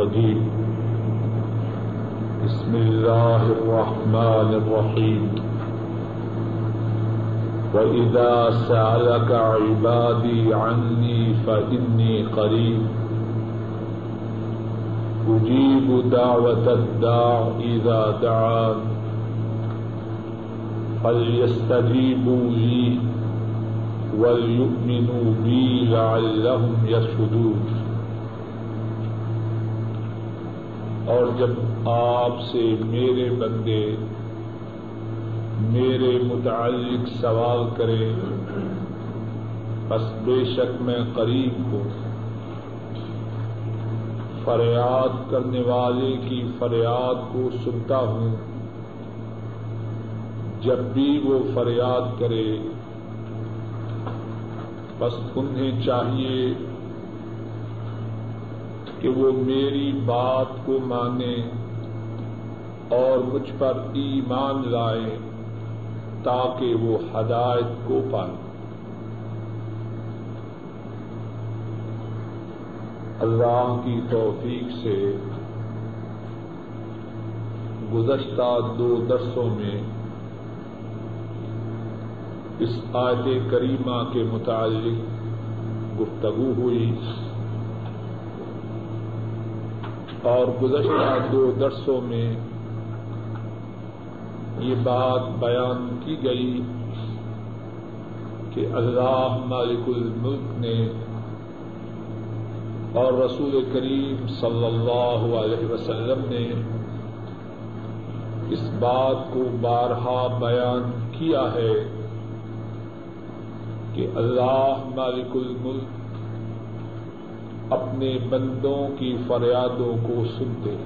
الرجيم. بسم الله الرحمن الرحيم. وإذا سألك عبادي عني فإني قريب. أجيب دعوة الداع إذا دعان. فليستجيبوا لي وليؤمنوا بي لعلهم يشهدون اور جب آپ سے میرے بندے میرے متعلق سوال کریں، بس بے شک میں قریب ہوں۔ فریاد کرنے والے کی فریاد کو سنتا ہوں۔ جب بھی وہ فریاد کرے، بس انہیں چاہیے کہ وہ میری بات کو مانے اور مجھ پر ایمان لائے تاکہ وہ ہدایت کو پائے۔ اللہ کی توفیق سے گزشتہ دو درسوں میں اس آیت کریمہ کے متعلق گفتگو ہوئی۔ اور گزشتہ دو درسوں میں یہ بات بیان کی گئی کہ اللہ مالک الملک نے اور رسول کریم صلی اللہ علیہ وسلم نے اس بات کو بارہا بیان کیا ہے کہ اللہ مالک الملک اپنے بندوں کی فریادوں کو سنتے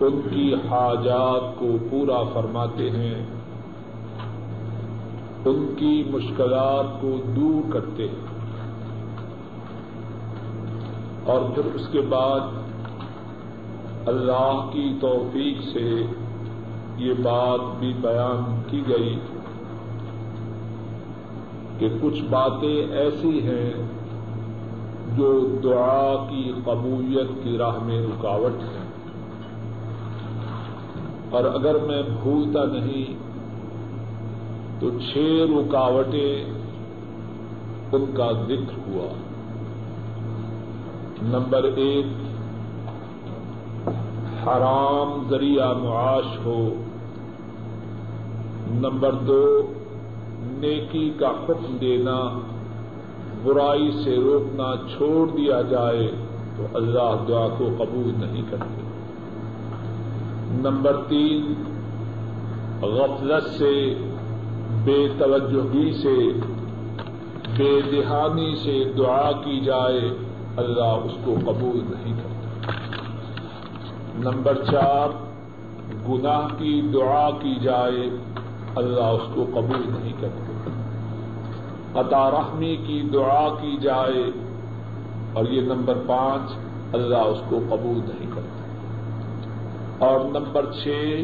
ان کی حاجات کو پورا فرماتے ہیں۔ ان کی مشکلات کو دور کرتے ہیں۔ اور پھر اس کے بعد اللہ کی توفیق سے یہ بات بھی بیان کی گئی کہ کچھ باتیں ایسی ہیں جو دعا کی قبولیت کی راہ میں رکاوٹ ہے۔ اور اگر میں بھولتا نہیں تو چھ رکاوٹیں ان کا ذکر ہوا۔ نمبر ایک، حرام ذریعہ معاش ہو۔ نمبر دو، نیکی کا حکم دینا۔ برائی سے روکنا چھوڑ دیا جائے تو اللہ دعا کو قبول نہیں کرتے۔ نمبر تین، غفلت سے، بے توجہی سے، بے دہانی سے دعا کی جائے، اللہ اس کو قبول نہیں کرتا۔ نمبر چار، گناہ کی دعا کی جائے، اللہ اس کو قبول نہیں کرتا۔ عطا رحمی کی دعا کی جائے اور یہ نمبر پانچ اللہ اس کو قبول نہیں کرتا۔ اور نمبر چھ،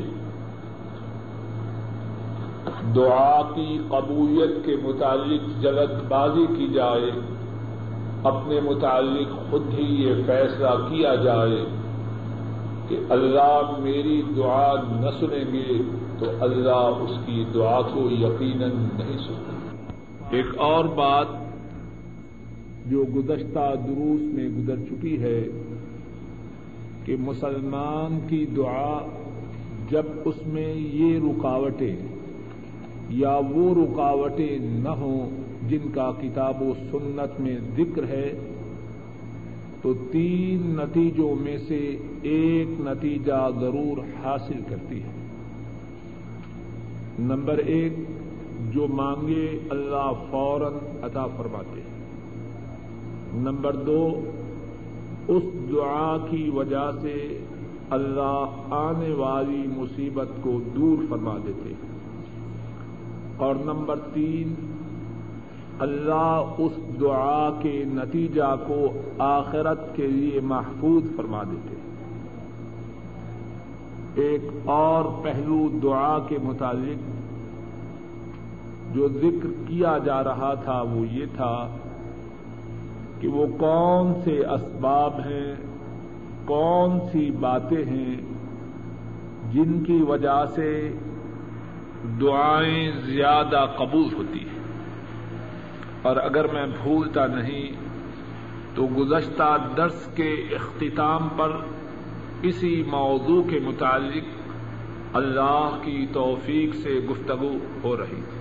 دعا کی قبولیت کے متعلق جلد بازی کی جائے، اپنے متعلق خود ہی یہ فیصلہ کیا جائے کہ اللہ میری دعا نہ سنیں گے تو اللہ اس کی دعا کو یقیناً نہیں سنیں ایک اور بات جو گزشتہ دروس میں گزر چکی ہے کہ مسلمان کی دعا جب اس میں یہ رکاوٹیں یا وہ رکاوٹیں نہ ہوں جن کا کتاب و سنت میں ذکر ہے، تو تین نتیجوں میں سے ایک نتیجہ ضرور حاصل کرتی ہے۔ نمبر ایک جو مانگے اللہ فوراً عطا فرماتے ہیں۔ نمبر دو، اس دعا کی وجہ سے اللہ آنے والی مصیبت کو دور فرما دیتے ہیں۔ اور نمبر تین، اللہ اس دعا کے نتیجہ کو آخرت کے لیے محفوظ فرما دیتے ہیں۔ ایک اور پہلو دعا کے متعلق جو ذکر کیا جا رہا تھا وہ یہ تھا کہ وہ کون سے اسباب ہیں، کون سی باتیں ہیں جن کی وجہ سے دعائیں زیادہ قبول ہوتی ہیں۔ اور اگر میں بھولتا نہیں تو گزشتہ درس کے اختتام پر اسی موضوع کے متعلق اللہ کی توفیق سے گفتگو ہو رہی تھی۔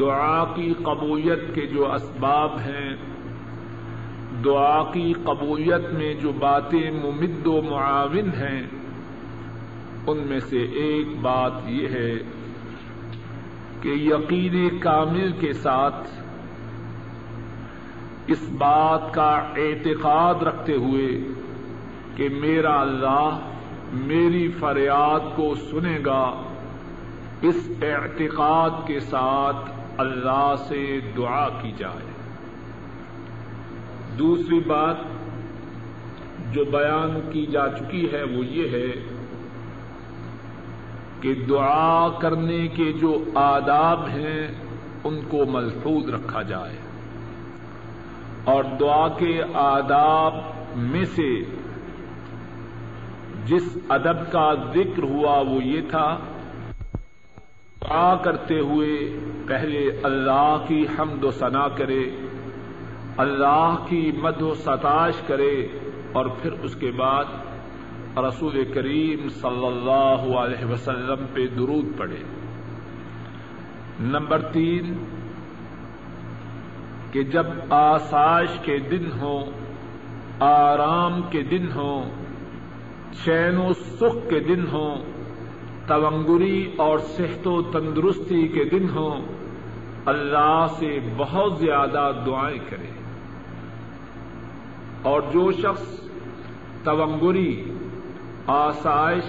دعا کی قبولیت کے جو اسباب ہیں، دعا کی قبولیت میں جو باتیں ممد و معاون ہیں، ان میں سے ایک بات یہ ہے کہ یقین کامل کے ساتھ اس بات کا اعتقاد رکھتے ہوئے کہ میرا اللہ میری فریاد کو سنے گا، اس اعتقاد کے ساتھ اللہ سے دعا کی جائے۔ دوسری بات جو بیان کی جا چکی ہے وہ یہ ہے کہ دعا کرنے کے جو آداب ہیں ان کو محفوظ رکھا جائے۔ اور دعا کے آداب میں سے جس ادب کا ذکر ہوا وہ یہ تھا دعا کرتے ہوئے پہلے اللہ کی حمد و ثنا کرے، اللہ کی مد و ستاش کرے اور پھر اس کے بعد رسول کریم صلی اللہ علیہ وسلم پہ درود پڑے نمبر تین، کہ جب آسائش کے دن ہوں، آرام کے دن ہوں، چین و سکھ کے دن ہوں تونگری اور صحت و تندرستی کے دن ہوں، اللہ سے بہت زیادہ دعائیں کرے اور جو شخص تونگری آسائش،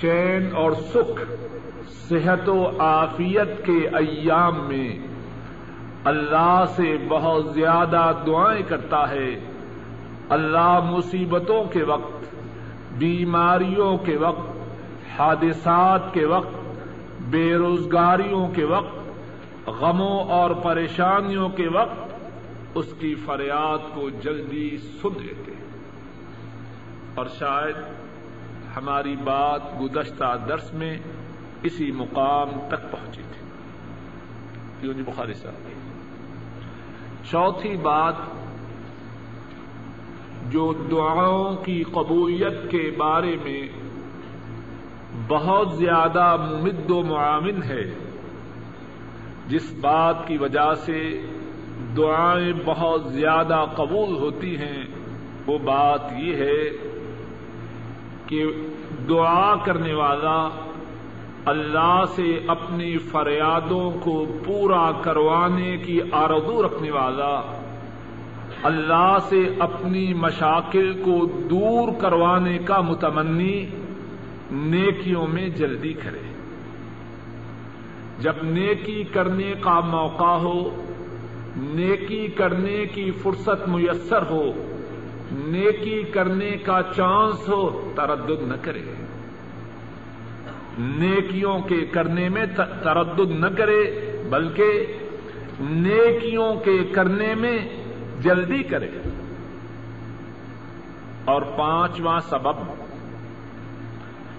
چین اور سکھ، صحت و عافیت کے ایام میں اللہ سے بہت زیادہ دعائیں کرتا ہے۔ اللہ مصیبتوں کے وقت، بیماریوں کے وقت حادثات کے وقت بے روزگاریوں کے وقت، غموں اور پریشانیوں کے وقت اس کی فریاد کو جلدی سن لیتے اور شاید ہماری بات گزشتہ درس میں اسی مقام تک پہنچی تھی۔ کیوں جی بخاری صاحب؟ چوتھی بات، جو دعاؤں کی قبولیت کے بارے میں بہت زیادہ ممد و معاون ہے۔ جس بات کی وجہ سے دعائیں بہت زیادہ قبول ہوتی ہیں، وہ بات یہ ہے کہ دعا کرنے والا اللہ سے اپنی فریادوں کو پورا کروانے کی آرزو رکھنے والا، اللہ سے اپنی مشاکل کو دور کروانے کا متمنی نیکیوں میں جلدی کرے۔ جب نیکی کرنے کا موقع ہو، نیکی کرنے کی فرصت میسر ہو، نیکی کرنے کا چانس ہو، تردد نہ کرے۔ نیکیوں کے کرنے میں تردد نہ کرے، بلکہ نیکیوں کے کرنے میں جلدی کرے۔ اور پانچواں سبب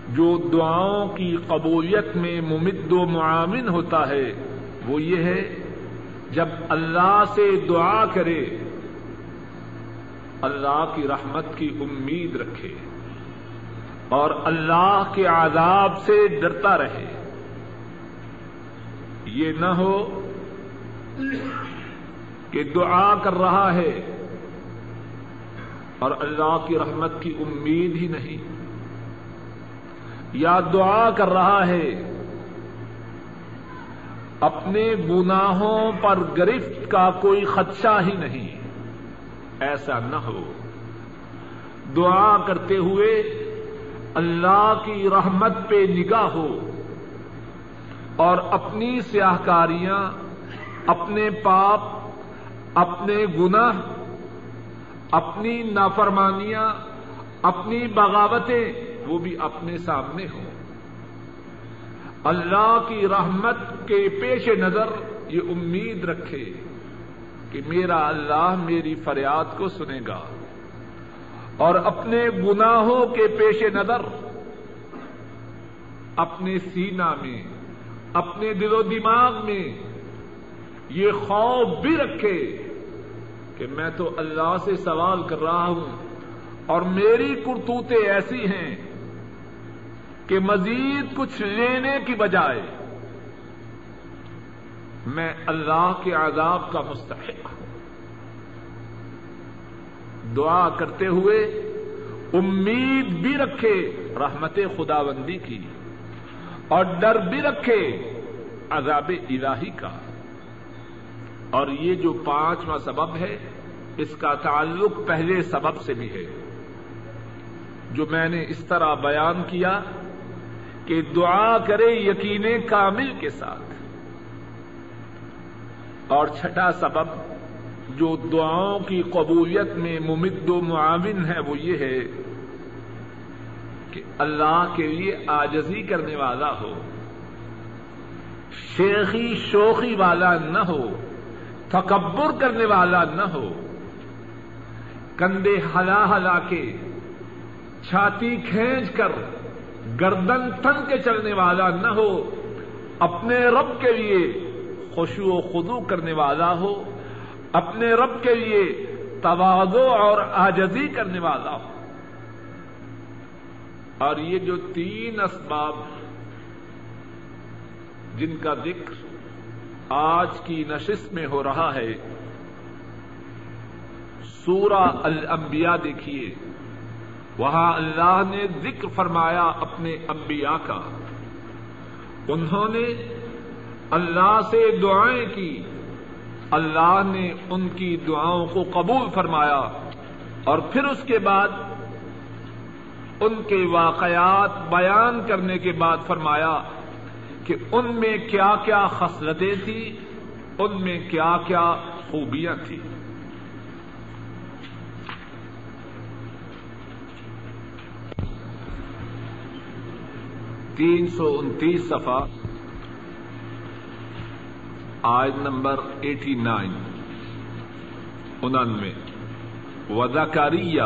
جو دعاؤں کی قبولیت میں ممد و معاون ہوتا ہے، وہ یہ ہے، جب اللہ سے دعا کرے، اللہ کی رحمت کی امید رکھے اور اللہ کے عذاب سے ڈرتا رہے۔ یہ نہ ہو کہ دعا کر رہا ہے اور اللہ کی رحمت کی امید ہی نہیں۔ یا دعا کر رہا ہے۔ اپنے گناہوں پر گرفت کا کوئی خدشہ ہی نہیں۔ ایسا نہ ہو۔ دعا کرتے ہوئے اللہ کی رحمت پہ نگاہ ہو اور اپنی سیاہکاریاں، اپنے پاپ، اپنے گناہ، اپنی نافرمانیاں، اپنی بغاوتیں وہ بھی اپنے سامنے ہوں۔ اللہ کی رحمت کے پیش نظر یہ امید رکھے کہ میرا اللہ میری فریاد کو سنے گا اور اپنے گناہوں کے پیش نظر اپنے سینا میں، اپنے دل و دماغ میں یہ خوف بھی رکھے کہ میں تو اللہ سے سوال کر رہا ہوں اور میری کرتوتیں ایسی ہیں کہ مزید کچھ لینے کی بجائے میں اللہ کے عذاب کا مستحق ہوں۔ دعا کرتے ہوئے امید بھی رکھے رحمت خدا بندی کی اور ڈر بھی رکھے عذاب الہی کا۔ اور یہ جو پانچواں سبب ہے، اس کا تعلق پہلے سبب سے بھی ہے۔ جو میں نے اس طرح بیان کیا کہ دعا کرے یقین کامل کے ساتھ۔ اور چھٹا سبب جو دعاؤں کی قبولیت میں ممد و معاون ہے وہ یہ ہے کہ اللہ کے لیے آجزی کرنے والا ہو، شیخی شوخی والا نہ ہو، تکبر کرنے والا نہ ہو، کندھے ہلا ہلا کے چھاتی کھینچ کر گردن تن کے چلنے والا نہ ہو، اپنے رب کے لیے خوشو و خدو کرنے والا ہو، اپنے رب کے لیے توازو اور آجزی کرنے والا ہو۔ اور یہ جو تین اسباب جن کا ذکر آج کی نشست میں ہو رہا ہے، سورہ الانبیاء دیکھیے۔ وہاں اللہ نے ذکر فرمایا اپنے انبیاء کا۔ انہوں نے اللہ سے دعائیں کی۔ اللہ نے ان کی دعاؤں کو قبول فرمایا۔ اور پھر اس کے بعد ان کے واقعات بیان کرنے کے بعد فرمایا کہ ان میں کیا کیا خصلتیں تھیں، ان میں کیا کیا خوبیاں تھیں۔ تین سو انتیس صفحہ آج نمبر ایٹی نائن، انانوے۔ وزاکاریہ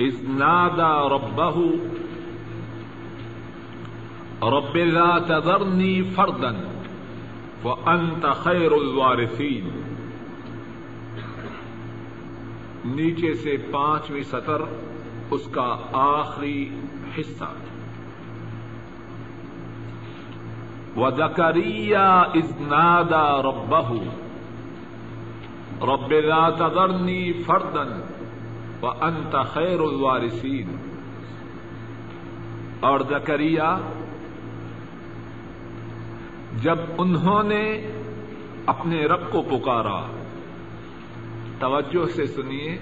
از نادا ربہ رب لا تذرنی فردن وانت خیر الوارثین نیچے سے پانچویں سطر، اس کا آخری حصہ وزکریہ از نادا ربہ رب لا تذرنی فردن وانت خیر الوارثین اور زکریہ جب انہوں نے اپنے رب کو پکارا، توجہ سے سنیے۔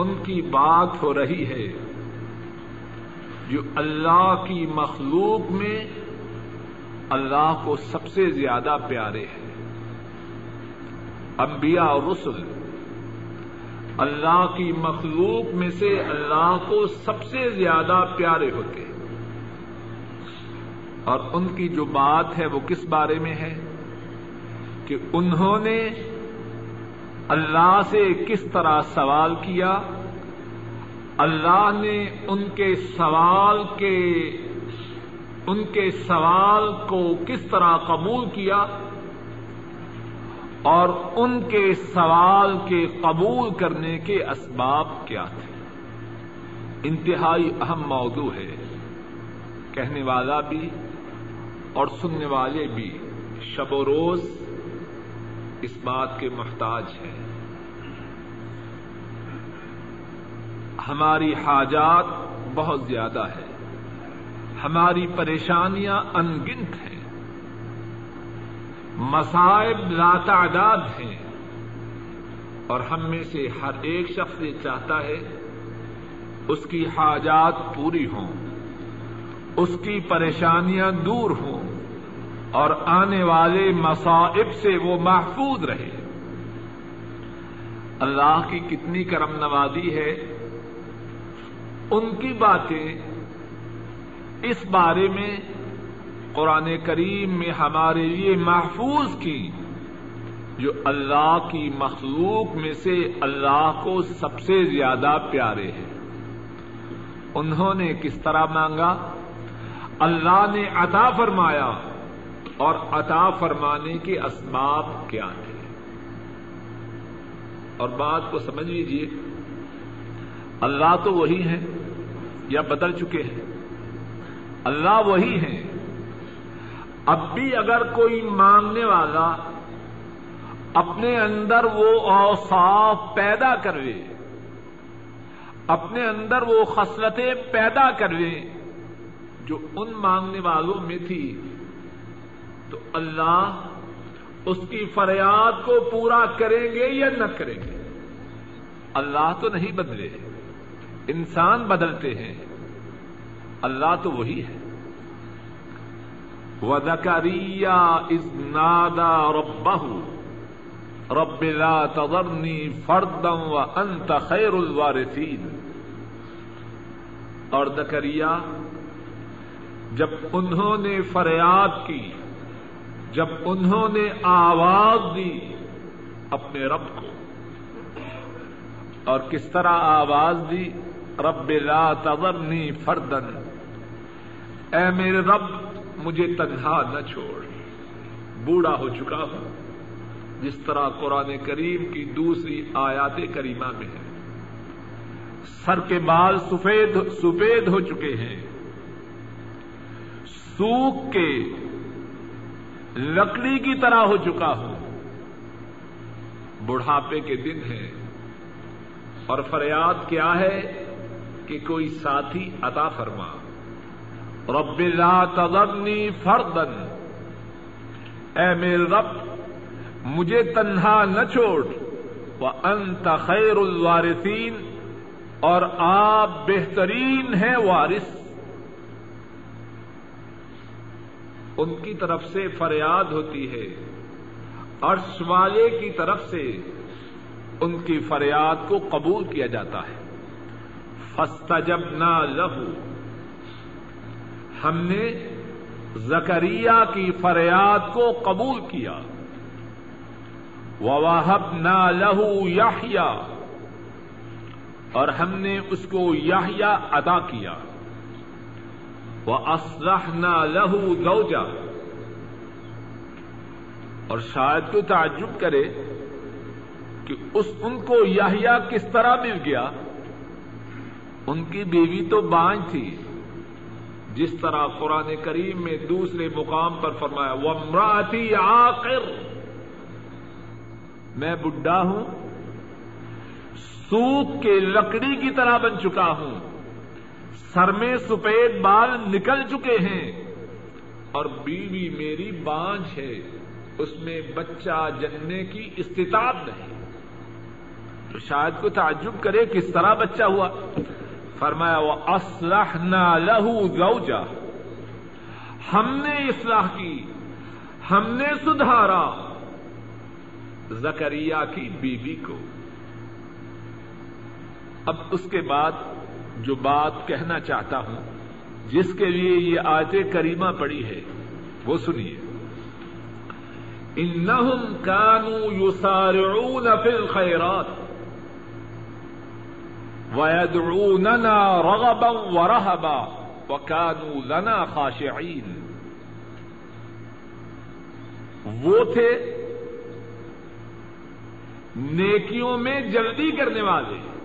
ان کی بات ہو رہی ہے جو اللہ کی مخلوق میں اللہ کو سب سے زیادہ پیارے ہیں۔ انبیاء اور رسل اللہ کی مخلوق میں سے اللہ کو سب سے زیادہ پیارے ہوتے ہیں۔ اور ان کی جو بات ہے وہ کس بارے میں ہے؟ کہ انہوں نے اللہ سے کس طرح سوال کیا؟ اللہ نے ان کے سوال کے، ان کے سوال کو کس طرح قبول کیا؟ اور ان کے سوال کے قبول کرنے کے اسباب کیا تھے؟ انتہائی اہم موضوع ہے۔ کہنے والا بھی اور سننے والے بھی شب و روز اس بات کے محتاج ہیں۔ ہماری حاجات بہت زیادہ ہے ہماری پریشانیاں انگنت ہیں۔ مصائب لاتعداد ہیں۔ اور ہم میں سے ہر ایک شخص یہ چاہتا ہے اس کی حاجات پوری ہوں، اس کی پریشانیاں دور ہوں۔ اور آنے والے مصائب سے وہ محفوظ رہے۔ اللہ کی کتنی کرم نوازی ہے۔ ان کی باتیں اس بارے میں قرآن کریم میں ہمارے لیے محفوظ کی، جو اللہ کی مخلوق میں سے اللہ کو سب سے زیادہ پیارے ہیں۔ انہوں نے کس طرح مانگا؟ اللہ نے عطا فرمایا۔ اور عطا فرمانے کے اسباب کیا تھے اور بات کو سمجھ لیجیے اللہ تو وہی ہے یا بدل چکے ہیں؟ اللہ وہی ہے اب بھی اگر کوئی مانگنے والا اپنے اندر وہ اوصاف پیدا کروے، اپنے اندر وہ خصلتیں پیدا کروے جو ان مانگنے والوں میں تھی تو اللہ اس کی فریاد کو پورا کریں گے یا نہ کریں گے؟ اللہ تو نہیں بدلے، انسان بدلتے ہیں، اللہ تو وہی ہے۔ وَذَكَرِيَّا إِذْ نَادَى رَبَّهُ، رَبِّ لَا تَذَرْنِي فَرْدًا وَأَنْتَ خَيْرُ الْوَارِثِينَ۔ اور زکریا، جب انہوں نے فریاد کی جب انہوں نے آواز دی اپنے رب کو، اور کس طرح آواز دی؟ رب لا تذرنی فردن، اے میرے رب، مجھے تنہا نہ چھوڑ، بوڑھا ہو چکا ہوں، جس طرح قرآن کریم کی دوسری آیات کریمہ میں ہے۔ سر کے بال سفید سفید ہو چکے ہیں۔ سوکھ کے لکڑی کی طرح ہو چکا ہوں بڑھاپے کے دن ہیں اور فریاد کیا ہے کہ کوئی ساتھی عطا فرما۔ رب لا تذرنی فردن اے میرے رب، مجھے تنہا نہ چھوڑ۔ وہ انت خیر الوارثین، اور آپ بہترین ہیں وارث۔ ان کی طرف سے فریاد ہوتی ہے۔ عرش والے کی طرف سے ان کی فریاد کو قبول کیا جاتا ہے۔ فستا جب نہ لہو ہم نے زکریہ کی فریاد کو قبول کیا۔ وواہب نہ لہو یاہیا اور ہم نے اس کو یاہیا ادا کیا۔ وہ اسلح نہ لہو اور شاید تو تعجب کرے کہ اس ان کو یاہیا کس طرح مل گیا۔ ان کی بیوی تو بانج تھی۔ جس طرح قرآن کریم میں دوسرے مقام پر فرمایا وہ امراتی آخر میں بڈھا ہوں سوکھ کے لکڑی کی طرح بن چکا ہوں۔ سر میں سفید بال نکل چکے ہیں اور بیوی میری بانج ہے، اس میں بچہ جننے کی استطاعت نہیں۔ تو شاید کو تعجب کرے کس طرح بچہ ہوا۔ فرمایا وہ اسلح نہ لہو زوجا ہم نے اصلاح کی، ہم نے سدھارا۔ زکریا کی بیوی کو۔ اب اس کے بعد جو بات کہنا چاہتا ہوں، جس کے لیے یہ آیت کریمہ پڑی ہے، وہ سنیے۔ انہم کانوا یسارعون فی الخیرات ویدعوننا رغبا ورہبا وکانوا لنا خاشعین وہ تھے نیکیوں میں جلدی کرنے والے۔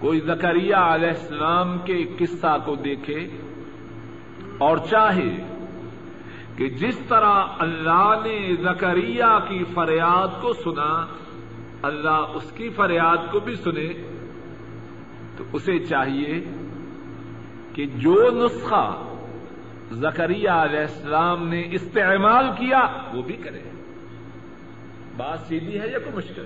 کوئی زکریہ علیہ السلام کے قصہ کو دیکھے اور چاہے کہ جس طرح اللہ نے زکریہ کی فریاد کو سنا، اللہ اس کی فریاد کو بھی سنے، تو اسے چاہیے کہ جو نسخہ زکریہ علیہ السلام نے استعمال کیا، وہ بھی کرے۔ بات سیدھی ہے یا کوئی مشکل؟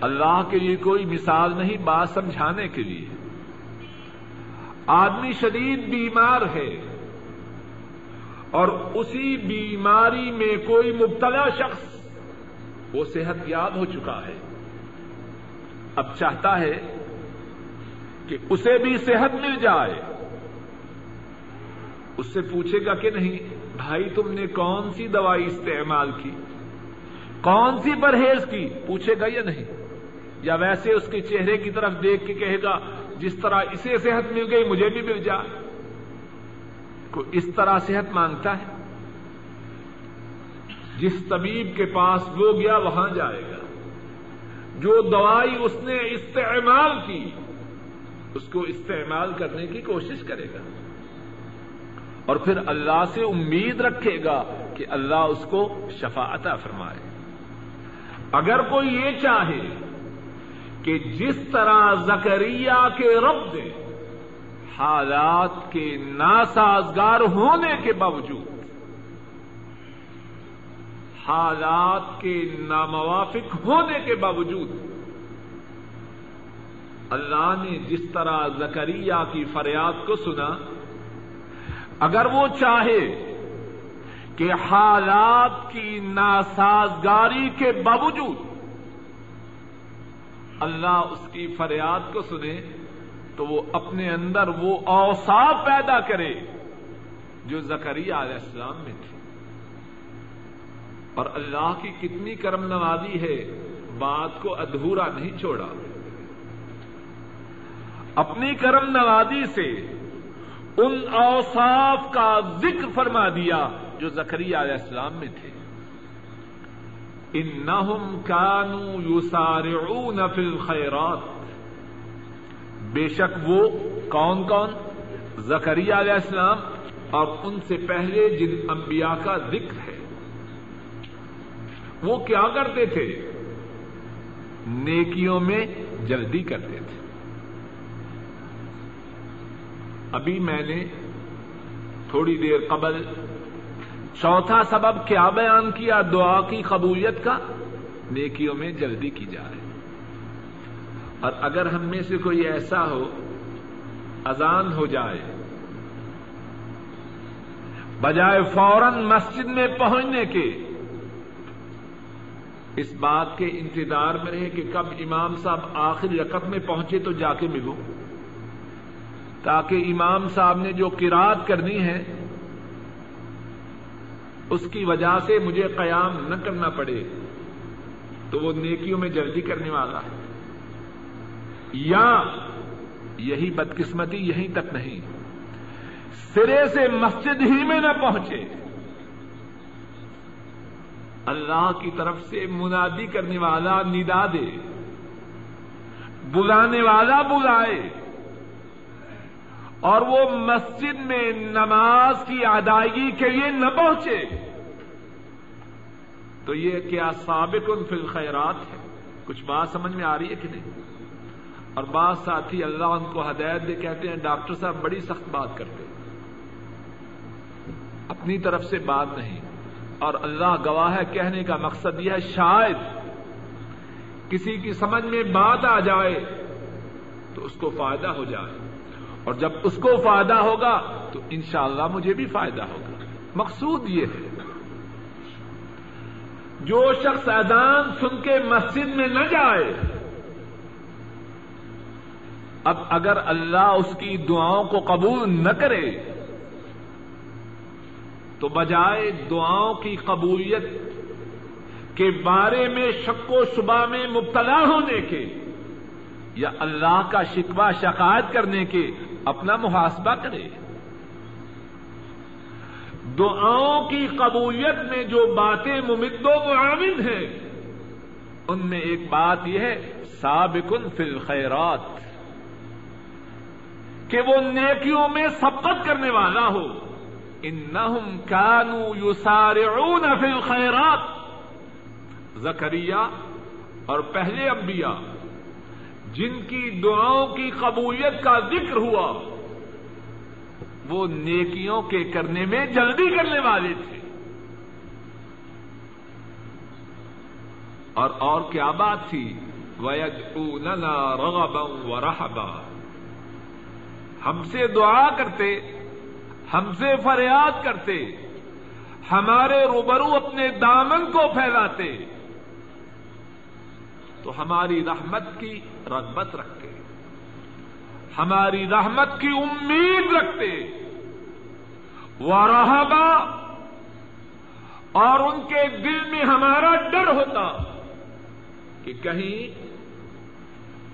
اللہ کے لیے کوئی مثال نہیں بات سمجھانے کے لیے۔ آدمی شدید بیمار ہے اور اسی بیماری میں کوئی مبتلا شخص وہ صحت یاب ہو چکا ہے۔ اب چاہتا ہے کہ اسے بھی صحت مل جائے۔ اس سے پوچھے گا کہ نہیں، بھائی تم نے کون سی دوائی استعمال کی؟ کون سی پرہیز کی؟ پوچھے گا یا نہیں؟ یا ویسے اس کے چہرے کی طرف دیکھ کے کہے گا، جس طرح اسے صحت مل گئی، مجھے بھی مل جائے کو اس طرح صحت مانگتا ہے؟ جس طبیب کے پاس وہ گیا، وہاں جائے گا۔ جو دوائی اس نے استعمال کی، اس کو استعمال کرنے کی کوشش کرے گا۔ اور پھر اللہ سے امید رکھے گا کہ اللہ اس کو شفا عطا فرمائے۔ اگر کوئی یہ چاہے کہ جس طرح زکریہ کے رب نے حالات کے ناسازگار ہونے کے باوجود حالات کے ناموافق ہونے کے باوجود اللہ نے جس طرح زکریہ کی فریاد کو سنا، اگر وہ چاہے کہ حالات کی ناسازگاری کے باوجود اللہ اس کی فریاد کو سنے تو وہ اپنے اندر وہ اوساف پیدا کرے جو زکریہ علیہ السلام میں تھی اور اللہ کی کتنی کرم نوازی ہے، بات کو ادھورا نہیں چھوڑا۔ اپنی کرم نوازی سے ان اوصاف کا ذکر فرما دیا جو زکریہ علیہ السلام میں تھے۔ انہم کانو یسارعون فی الخیرات۔ بے شک وہ کون کون؟ زکریہ علیہ السلام اور ان سے پہلے جن انبیاء کا ذکر ہے۔ وہ کیا کرتے تھے؟ نیکیوں میں جلدی کرتے تھے۔ ابھی میں نے تھوڑی دیر قبل چوتھا سبب کیا بیان کیا؟ دعا کی قبولیت کا؟ نیکیوں میں جلدی کی جائے۔ اور اگر ہم میں سے کوئی ایسا ہو، اذان ہو جائے، بجائے فوراً مسجد میں پہنچنے کے، اس بات کے انتظار میں رہے کہ کب امام صاحب آخری رقط میں پہنچے تو جا کے ملو تاکہ امام صاحب نے جو کراط کرنی ہے اس کی وجہ سے مجھے قیام نہ کرنا پڑے تو وہ نیکیوں میں جلدی کرنے والا ہے۔ یا یہی بدقسمتی یہیں تک نہیں، سرے سے مسجد ہی میں نہ پہنچے۔ اللہ کی طرف سے منادی کرنے والا ندا دے، بلانے والا بلائے۔ اور وہ مسجد میں نماز کی ادائیگی کے لیے نہ پہنچے۔ تو یہ کیا سابق ان فی الخیرات ہے؟ کچھ بات سمجھ میں آ رہی ہے کہ نہیں؟ اور بعض ساتھی اللہ ان کو ہدایت دے کہتے ہیں، ڈاکٹر صاحب بڑی سخت بات کرتے اپنی طرف سے بات نہیں۔ اور اللہ گواہ ہے، کہنے کا مقصد یہ ہے، شاید کسی کی سمجھ میں بات آ جائے تو اس کو فائدہ ہو جائے۔ اور جب اس کو فائدہ ہوگا تو انشاءاللہ مجھے بھی فائدہ ہوگا۔ مقصود یہ ہے، جو شخص اذان سن کے مسجد میں نہ جائے، اب اگر اللہ اس کی دعاؤں کو قبول نہ کرے، تو بجائے دعاؤں کی قبولیت کے بارے میں شک و شبہ میں مبتلا ہونے کے یا اللہ کا شکوہ شکایت کرنے کے اپنا محاسبہ کرے۔ دعاؤں کی قبولیت میں جو باتیں ممد و معاون ہیں، ان میں ایک بات یہ ہے، سابقن فی الخیرات، کہ وہ نیکیوں میں سبقت کرنے والا ہو۔ انہم کانو یسارعون فی الخیرات۔ زکریہ اور پہلے انبیاء جن کی دعاؤں کی قبولیت کا ذکر ہوا، وہ نیکیوں کے کرنے میں جلدی کرنے والے تھے۔ اور اور کیا بات تھی؟ وَيَدْعُونَنَا رَغَبًا وَرَحَبًا۔ ہم سے دعا کرتے، ہم سے فریاد کرتے، ہمارے روبرو اپنے دامن کو پھیلاتے۔ تو ہماری رحمت کی رغبت رکھتے ہماری رحمت کی امید رکھتے و رہبا اور ان کے دل میں ہمارا ڈر ہوتا کہ کہیں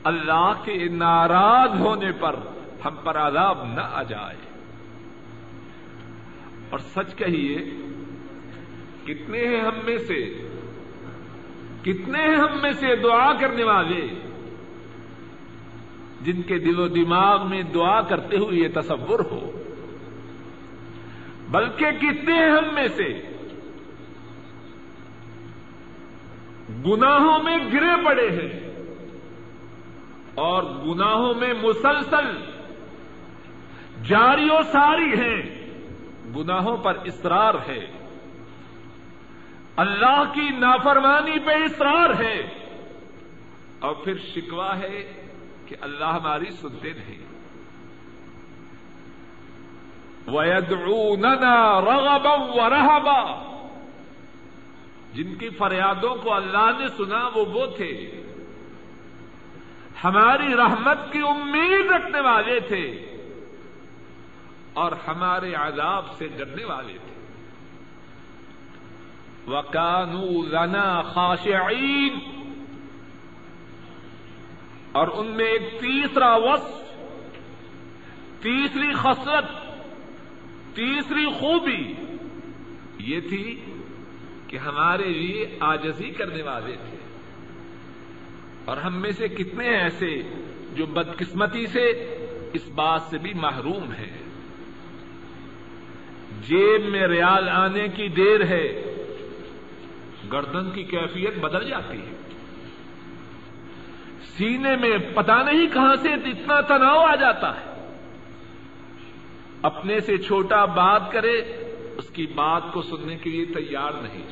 اللہ کے ناراض ہونے پر ہم پر عذاب نہ آ جائے۔ اور سچ کہیے، کتنے ہیں ہم میں سے کتنے ہیں ہم میں سے دعا کرنے والے؟ جن کے دل و دماغ میں دعا کرتے ہوئے یہ تصور ہو۔ بلکہ کتنے ہیں ہم میں سے؟ گناہوں میں گرے پڑے ہیں۔ اور گناہوں میں مسلسل جاری و ساری ہیں۔ گناہوں پر اصرار ہے۔ اللہ کی نافرمانی پہ اصرار ہے۔ اور پھر شکوا ہے کہ اللہ ہماری سنتے نہیں۔ وَيَدْعُونَنَا رَغَبًا وَرَهَبًا۔ جن کی فریادوں کو اللہ نے سنا وہ وہ تھے۔ ہماری رحمت کی امید رکھنے والے تھے اور ہمارے عذاب سے ڈرنے والے تھے۔ وَكَانُوا لَنَا خَاشِعِينَ۔ اور ان میں ایک تیسرا وصف، تیسری خصلت، تیسری خوبی یہ تھی کہ ہمارے لیے آجزی کرنے والے تھے۔ اور ہم میں سے کتنے ایسے جو بدقسمتی سے اس بات سے بھی محروم ہیں۔ جیب میں ریال آنے کی دیر ہے۔ گردن کی کیفیت بدل جاتی ہے۔ سینے میں پتا نہیں کہاں سے اتنا تناؤ آ جاتا ہے۔ اپنے سے چھوٹا بات کرے، اس کی بات کو سننے کے لیے تیار نہیں۔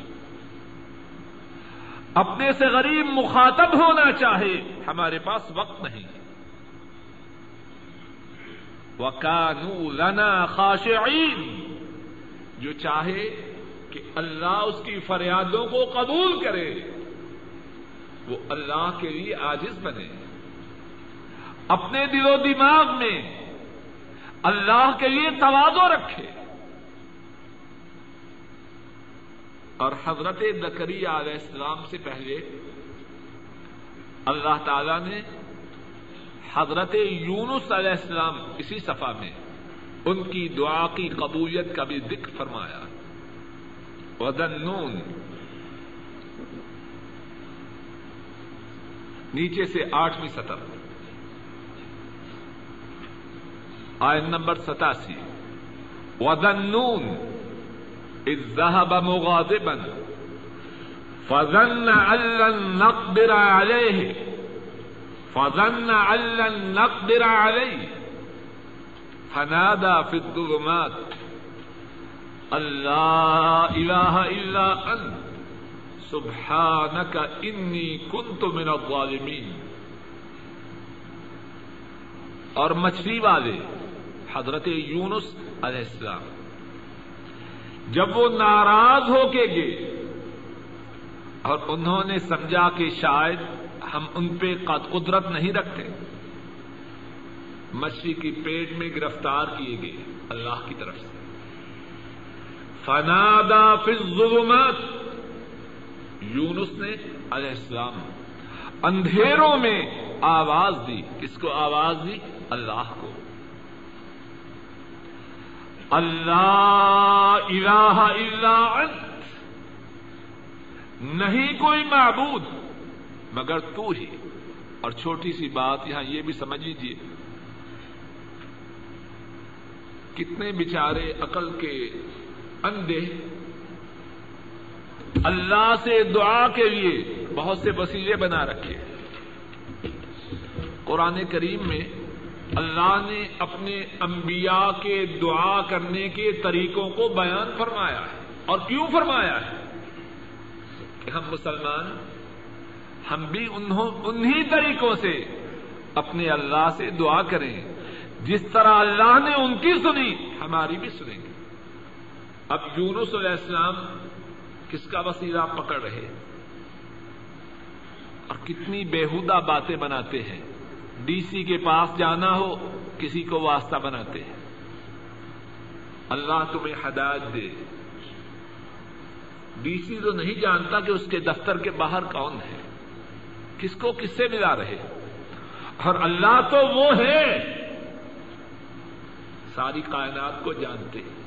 اپنے سے غریب مخاطب ہونا چاہے، ہمارے پاس وقت نہیں۔ وکانو لنا خاشعین جو چاہے کہ اللہ اس کی فریادوں کو قبول کرے، وہ اللہ کے لیے آجز بنے۔ اپنے دل و دماغ میں اللہ کے لیے توازو رکھے۔ اور حضرت زکری علیہ السلام سے پہلے اللہ تعالی نے حضرت یونس علیہ السلام اسی صفحہ میں ان کی دعا کی قبولیت کا بھی ذکر فرمایا۔ ودنون نیچے سے آٹھویں سطح. آئن نمبر ستاسی. ودنون اذ ذهب مغاضبا. فظن ان لن نقدر عليه. فظن ان لن نقدر عليه. فنادى في الظلمات. اللہ الہ الا انت سبحانک انی کنت من الظالمین اور مچھلی والے، حضرت یونس علیہ السلام، جب وہ ناراض ہو کے گئے، اور انہوں نے سمجھا کہ شاید ہم ان پہ قدرت نہیں رکھتے، مچھلی کی پیٹ میں گرفتار کیے گئے اللہ کی طرف سے۔ فنادا فی الظلمات یونس نے علیہ السلام اندھیروں میں آواز دی۔ کس کو آواز دی؟ اللہ کو۔ اللہ الہ الا انت۔ نہیں کوئی معبود، مگر تو ہی۔ اور چھوٹی سی بات یہاں یہ بھی سمجھ لیجیے کتنے بچارے عقل کے اندھے۔ اللہ سے دعا کے لیے بہت سے وسیلے بنا رکھے۔ قرآن کریم میں اللہ نے اپنے انبیاء کے دعا کرنے کے طریقوں کو بیان فرمایا ہے۔ اور کیوں فرمایا ہے؟ کہ ہم مسلمان ہم بھی انہی طریقوں سے اپنے اللہ سے دعا کریں۔ جس طرح اللہ نے ان کی سنی، ہماری بھی سنیں گے۔ اب یونس علیہ السلام کس کا وسیلہ پکڑ رہے اور کتنی بےحدہ باتیں بناتے ہیں۔ ڈی سی کے پاس جانا ہو، کسی کو واسطہ بناتے ہیں۔ اللہ تمہیں ہدایت دے۔ ڈی سی تو نہیں جانتا کہ اس کے دفتر کے باہر کون ہے۔ کس کو کس سے ملا رہے اور اللہ تو وہ ہے ساری کائنات کو جانتے ہیں۔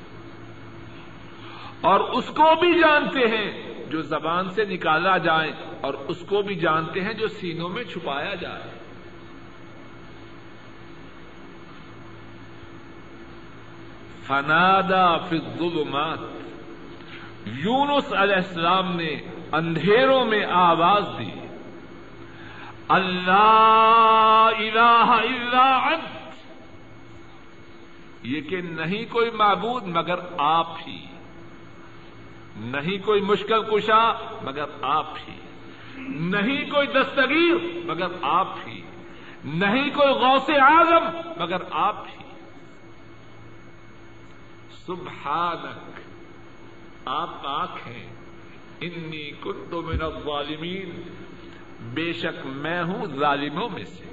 اور اس کو بھی جانتے ہیں جو زبان سے نکالا جائے اور اس کو بھی جانتے ہیں جو سینوں میں چھپایا جائے۔ فنادا فی الظلمات۔ یونس علیہ السلام نے اندھیروں میں آواز دی۔ اللہ الہ الا انت۔ یہ کہ نہیں کوئی معبود مگر آپ ہی۔ نہیں کوئی مشکل کشا مگر آپ ہی۔ نہیں کوئی دستگیر مگر آپ ہی۔ نہیں کوئی غوث اعظم مگر آپ ہی۔ سبحانک، آپ پاک ہیں انی کنت من الظالمین۔ بے شک میں ہوں ظالموں میں سے۔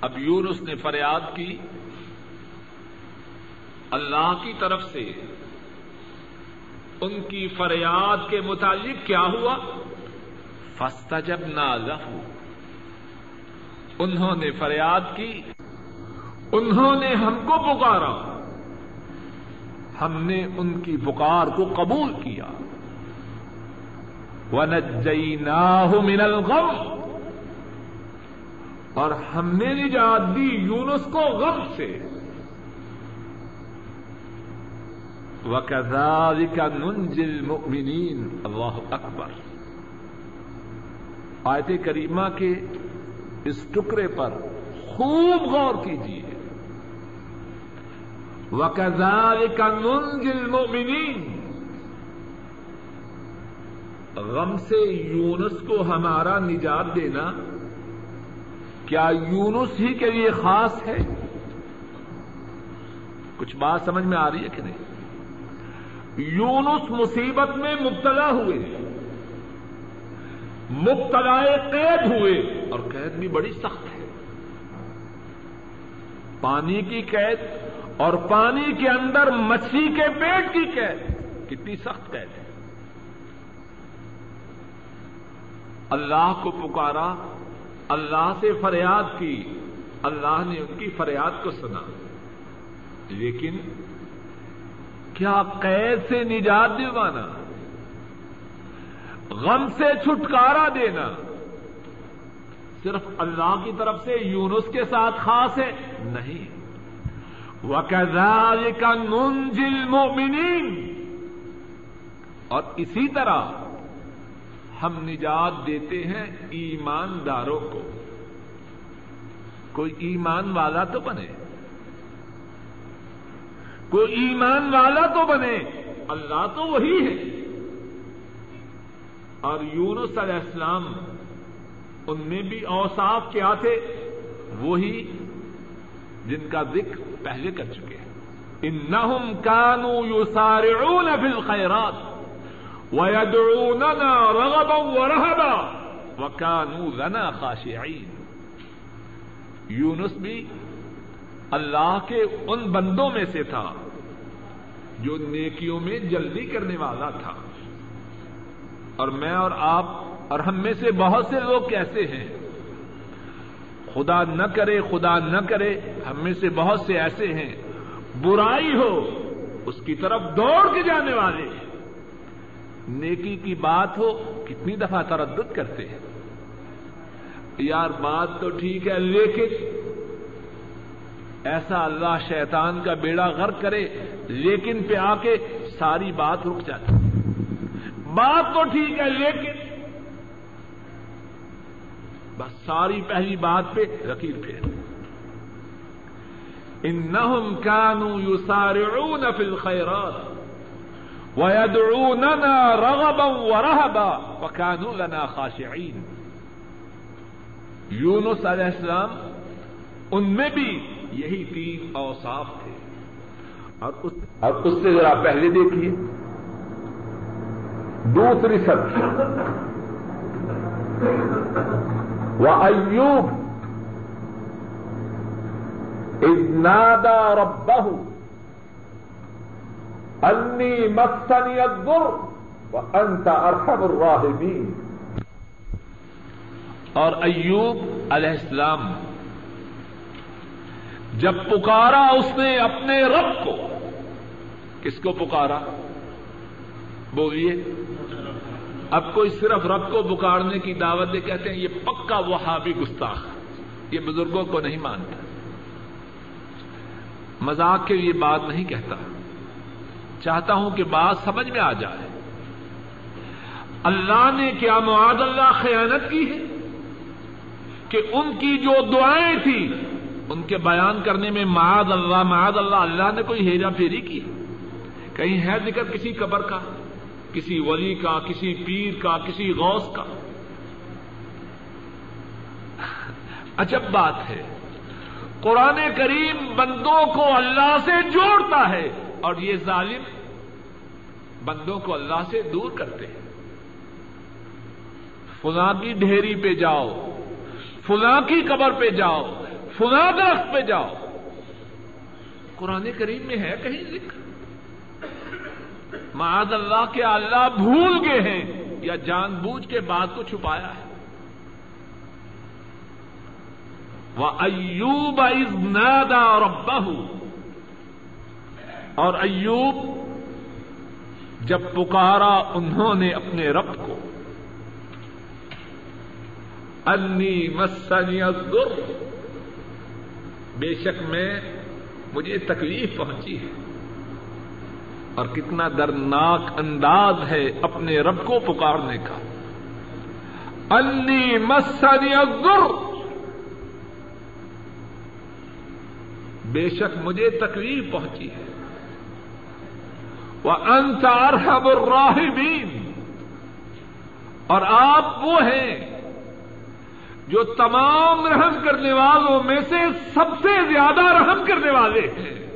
اب یونس نے فریاد کی، اللہ کی طرف سے ان کی فریاد کے متعلق کیا ہوا؟ فستا جب انہوں نے فریاد کی، انہوں نے ہم کو پکارا۔ ہم نے ان کی پکار کو قبول کیا۔ وَنَجَّيْنَاهُ مِنَ الْغَمْ۔ اور ہم نے نجات دی یونس کو غم سے۔ وَكَذَلِكَ نُنْجِ الْمُؤْمِنِينَ۔ اللہ اکبر۔ آیت کریمہ کے اس ٹکڑے پر خوب غور کیجیے وَكَذَلِكَ نُنْجِ الْمُؤْمِنِينَ۔ غم سے یونس کو ہمارا نجات دینا کیا یونس ہی کے لیے خاص ہے؟ کچھ بات سمجھ میں آ رہی ہے کہ نہیں؟ یونس مصیبت میں مبتلا ہوئے مبتلا قید ہوئے، اور قید بھی بڑی سخت ہے۔ پانی کی قید اور پانی کے اندر مچھلی کے پیٹ کی قید، کتنی سخت قید ہے۔ اللہ کو پکارا، اللہ سے فریاد کی، اللہ نے ان کی فریاد کو سنا۔ لیکن کیا قید سے نجات دلوانا غم سے چھٹکارا دینا۔ صرف اللہ کی طرف سے، یونس کے ساتھ خاص ہے۔ نہیں۔ وَكَذَلِكَ نُنْجِ الْمُؤْمِنِينَ۔ اور اسی طرح ہم نجات دیتے ہیں ایمانداروں کو۔ کوئی ایمان والا تو بنے۔ کوئی ایمان والا تو بنے۔ اللہ تو وہی ہے۔ اور یونس علیہ السلام، ان میں بھی اوصاف کیا تھے؟ وہی جن کا ذکر پہلے کر چکے ہیں۔ انہم کانو یسارعون فی الخیرات وَيَدْعُونَنَا رَغَبًا وَرَهَبًا وَكَانُوا لَنَا خَاشِعِينَ یونس بھی اللہ کے ان بندوں میں سے تھا جو نیکیوں میں جلدی کرنے والا تھا۔ اور میں اور آپ اور ہم میں سے بہت سے لوگ کیسے ہیں؟ خدا نہ کرے، خدا نہ کرے، ہم میں سے بہت سے ایسے ہیں۔ برائی ہو، اس کی طرف دوڑ کے جانے والے۔ نیکی کی بات ہو، کتنی دفعہ تردد کرتے ہیں۔ یار، بات تو ٹھیک ہے، لیکن ایسا اللہ شیطان کا بیڑا غرق کرے، لیکن پہ آ کے ساری بات رک جاتی بات تو ٹھیک ہے، لیکن بس ساری پہلی بات پہ رکیل پھیر۔ انہم کانوا یسارعون فی الخیرات وَيَدْعُونَنَا رَغَبًا وَرَهَبًا وَكَانُوا لَنَا خَاشِعِينَ یونس علیہ السلام ان میں بھی یہی تین اوصاف تھے۔ اور اس, اور اس سے ذرا پہلے دیکھیے دوسری سب۔ وہ ایوب۔ ازنادا ربہ۔ انی مسنی الضر وانت ارحم الراحمین۔ اور ایوب علیہ السلام جب پکارا اس نے اپنے رب کو، کس کو پکارا؟ بولیے، اب کوئی صرف رب کو پکارنے کی دعوت دے، کہتے ہیں یہ پکا وہابی گستاخ، یہ بزرگوں کو نہیں مانتا۔ مذاق کے لیے بات نہیں کہتا۔ چاہتا ہوں کہ بات سمجھ میں آ جائے۔ اللہ نے کیا معاد اللہ خیانت کی ہے؟ کہ ان کی جو دعائیں تھیں ان کے بیان کرنے میں معاد اللہ معاد اللہ اللہ نے کوئی ہیرا پھیری کی؟ کہیں ہے ذکر کسی قبر کا، کسی ولی کا، کسی پیر کا، کسی غوث کا؟ عجب بات ہے۔ قرآن کریم بندوں کو اللہ سے جوڑتا ہے اور یہ ظالم بندوں کو اللہ سے دور کرتے ہیں۔ فلاں کی ڈھیری پہ جاؤ، فلاں کی قبر پہ جاؤ فلاں درخت پہ جاؤ۔ قرآن کریم میں ہے کہیں ذکر۔ معاذ اللہ کے اللہ بھول گئے ہیں یا جان بوجھ کے بات کو چھپایا ہے۔ وہ ایوب از نادا اور اور ایوب جب پکارا انہوں نے اپنے رب کو۔ انی مسنی گر بے شک میں مجھے تکلیف پہنچی ہے۔ اور کتنا درناک انداز ہے اپنے رب کو پکارنے کا۔ انی مسنی گر بے شک مجھے تکلیف پہنچی ہے۔ وہ انسار الراحمین۔ اور آپ وہ ہیں جو تمام رحم کرنے والوں میں سے سب سے زیادہ رحم کرنے والے ہیں،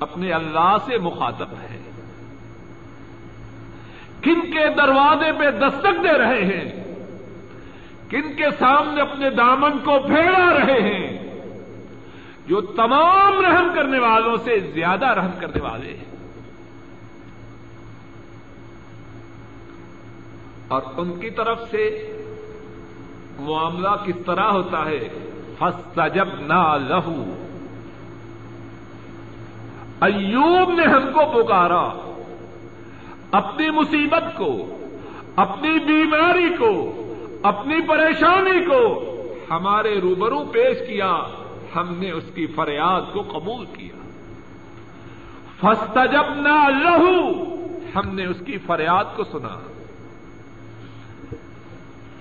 اپنے اللہ سے مخاطب ہے کن کے دروازے پہ دستک دے رہے ہیں، کن کے سامنے اپنے دامن کو پھیلا رہے ہیں، جو تمام رحم کرنے والوں سے زیادہ رحم کرنے والے ہیں۔ اور ان کی طرف سے معاملہ کس طرح ہوتا ہے؟ فسجب نہ لہو ایوب نے ہم کو پکارا، اپنی مصیبت کو، اپنی بیماری کو، اپنی پریشانی کو ہمارے روبرو پیش کیا، ہم نے اس کی فریاد کو قبول کیا۔ فستا جب نہ لہو ہم نے اس کی فریاد کو سنا۔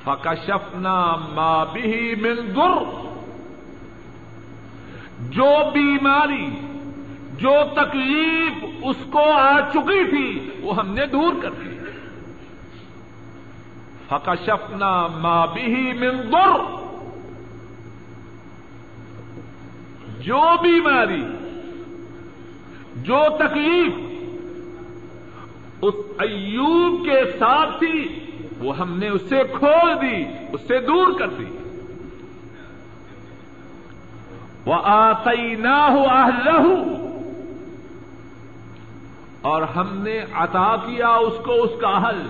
فکشفنا ما بھی من در جو بیماری، جو تکلیف اس کو آ چکی تھی، وہ ہم نے دور کر دی۔ فکشفنا ما بھی من در جو بیماری، جو تکلیف اس ایوب کے ساتھ تھی وہ ہم نے اسے کھول دی، اس سے دور کر دی۔ وہ آئی نہ ہو اور ہم نے عطا کیا اس کو، اس کا حل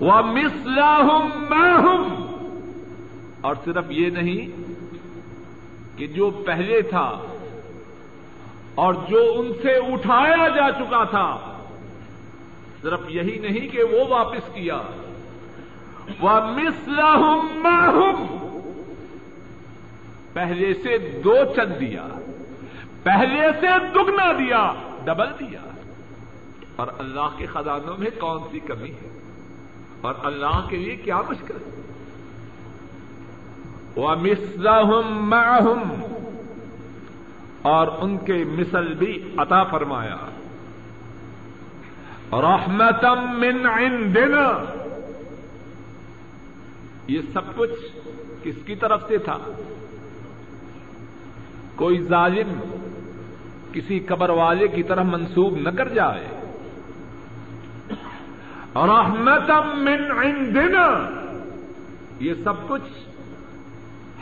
وہ مسلا ہوں میں ہوں اور صرف یہ نہیں کہ جو پہلے تھا اور جو ان سے اٹھایا جا چکا تھا۔ صرف یہی نہیں کہ وہ واپس کیا۔ وہ مسلح پہلے سے دو چند دیا، پہلے سے دگنا دیا، ڈبل دیا۔ اور اللہ کے خزانوں میں کون سی کمی ہے؟ اور اللہ کے لیے کیا مشکل وہ مسلح اور ان کے مثل بھی عطا فرمایا۔ رحمتم من عندنا۔ یہ سب کچھ کس کی طرف سے تھا؟ کوئی ظالم کسی قبر والے کی طرف منسوب نہ کر جائے۔ رحمتم من عندنا۔ یہ سب کچھ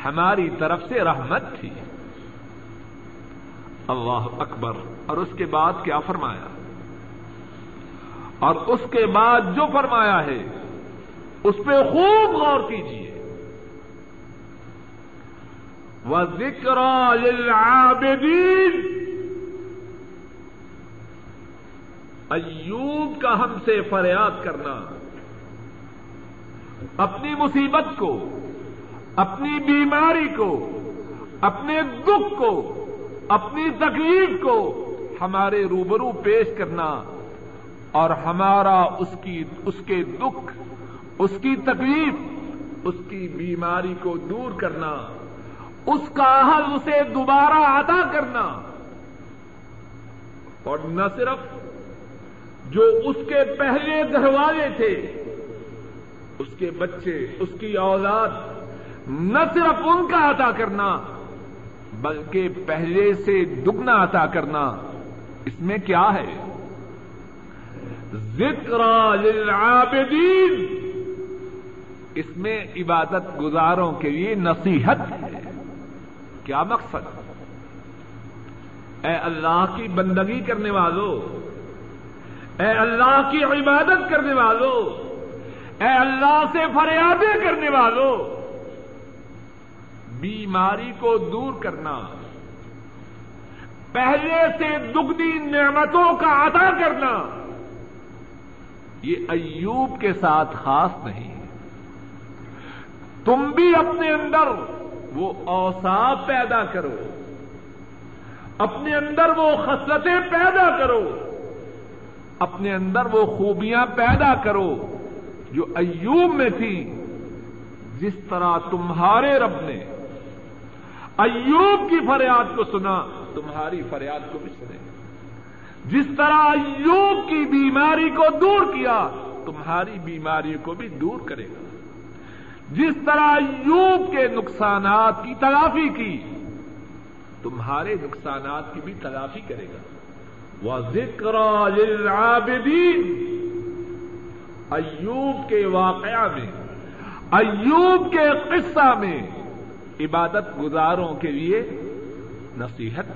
ہماری طرف سے رحمت تھی۔ اللہ اکبر۔ اور اس کے بعد کیا فرمایا؟ اور اس کے بعد جو فرمایا ہے، اس پہ خوب غور کیجیے وہ ذکر ایوب کا ہم سے فریاد کرنا۔ اپنی مصیبت کو، اپنی بیماری کو، اپنے دکھ کو، اپنی تکلیف کو ہمارے روبرو پیش کرنا۔ اور ہمارا اس کی، اس کے دکھ، اس کی تکلیف، اس کی بیماری کو دور کرنا، اس کا حل اسے دوبارہ عطا کرنا۔ اور نہ صرف جو اس کے پہلے گھر والے تھے، اس کے بچے، اس کی اولاد، نہ صرف ان کا عطا کرنا، بلکہ پہلے سے دگنا عطا کرنا۔ اس میں کیا ہے؟ ذکر للعابدین۔ اس میں عبادت گزاروں کے لیے نصیحت ہے۔ کیا مقصد؟ اے اللہ کی بندگی کرنے والوں اے اللہ کی عبادت کرنے والوں اے اللہ سے فریادیں کرنے والوں بیماری کو دور کرنا، پہلے سے دگنی نعمتوں کا ادا کرنا۔ یہ ایوب کے ساتھ خاص نہیں۔ ہے تم بھی اپنے اندر وہ اوساف پیدا کرو۔ اپنے اندر وہ خصلتیں پیدا کرو۔ اپنے اندر وہ خوبیاں پیدا کرو جو ایوب میں تھی، جس طرح تمہارے رب نے۔ ایوب کی فریاد کو سنا، تمہاری فریاد کو بھی سنے۔ جس طرح ایوب کی بیماری کو دور کیا، تمہاری بیماری کو بھی دور کرے گا۔ جس طرح ایوب کے نقصانات کی تلافی کی، تمہارے نقصانات کی بھی تلافی کرے گا۔ وہ ذکر للعابدین ایوب کے واقعہ میں، ایوب کے قصہ میں عبادت گزاروں کے لیے نصیحت۔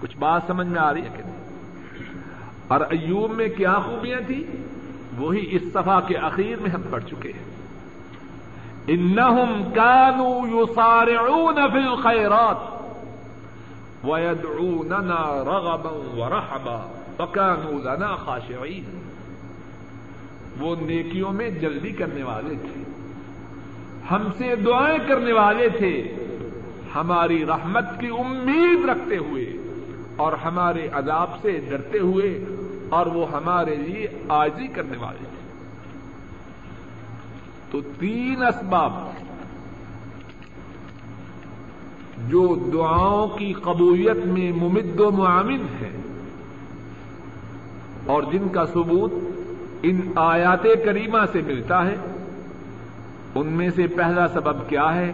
کچھ بات سمجھ میں آ رہی ہے کہ نہیں؟ اور ایوب میں کیا خوبیاں تھیں؟ وہی اس صفحہ کے اخیر میں ہم پڑھ چکے ہیں۔ انہم کانوا یسارعون فی الخیرات وَيَدْعُونَنَا رَغَبًا وَرَحَبًا فَكَانُوا لَنَا خَاشِعِينَ وہ نیکیوں میں جلدی کرنے والے تھے۔ ہم سے دعائیں کرنے والے تھے۔ ہماری رحمت کی امید رکھتے ہوئے اور ہمارے عذاب سے ڈرتے ہوئے اور وہ ہمارے لیے آجی کرنے والے تھے تو تین اسباب جو دعاؤں کی قبولیت میں ممد و معامن ہے اور جن کا ثبوت ان آیات کریمہ سے ملتا ہے، ان میں سے پہلا سبب کیا ہے؟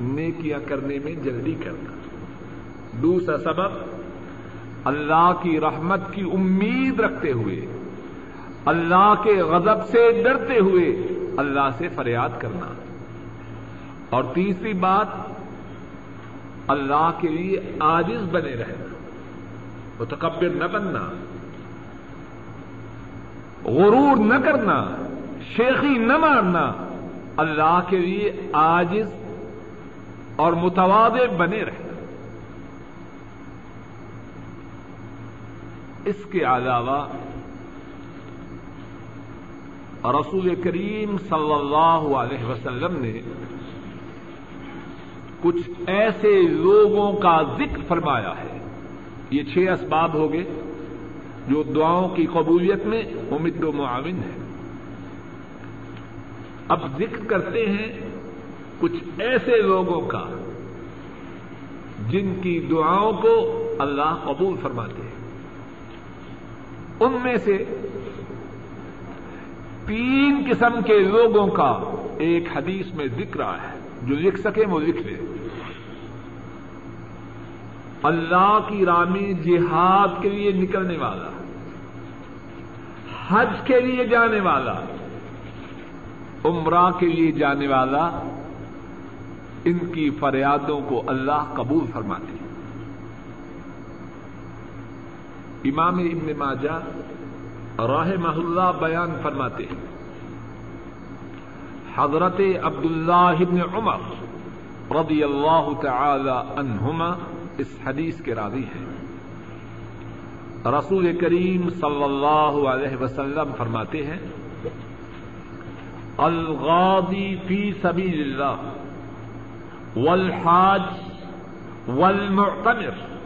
نیکیاں کرنے میں جلدی کرنا۔ دوسرا سبب اللہ کی رحمت کی امید رکھتے ہوئے، اللہ کے غضب سے ڈرتے ہوئے اللہ سے فریاد کرنا۔ اور تیسری بات، اللہ کے لیے آجز بنے رہنا، متکبر نہ بننا، غرور نہ کرنا، شیخی نہ مارنا، اللہ کے لیے آجز اور متواد بنے رہنا۔ اس کے علاوہ رسول کریم صلی اللہ علیہ وسلم نے کچھ ایسے لوگوں کا ذکر فرمایا ہے۔ یہ چھ اسباب ہو گئے جو دعاؤں کی قبولیت میں امید و معاون ہے اب ذکر کرتے ہیں کچھ ایسے لوگوں کا جن کی دعاؤں کو اللہ قبول فرماتے ہیں۔ ان میں سے تین قسم کے لوگوں کا ایک حدیث میں ذکر ہے۔ جو لکھ سکے وہ لکھ لے اللہ کی رامی جہاد کے لیے نکلنے والا، حج کے لیے جانے والا، عمرہ کے لیے جانے والا، ان کی فریادوں کو اللہ قبول فرماتے ہیں امام ابن ماجہ راہ محلہ بیان فرماتے ہیں۔ حضرت عبداللہ ابن عمر رضی اللہ تعالی عنہما اس حدیث کے راوی ہیں۔ رسول کریم صلی اللہ علیہ وسلم فرماتے ہیں الغادی فی سبیل اللہ والحاج والمعتمر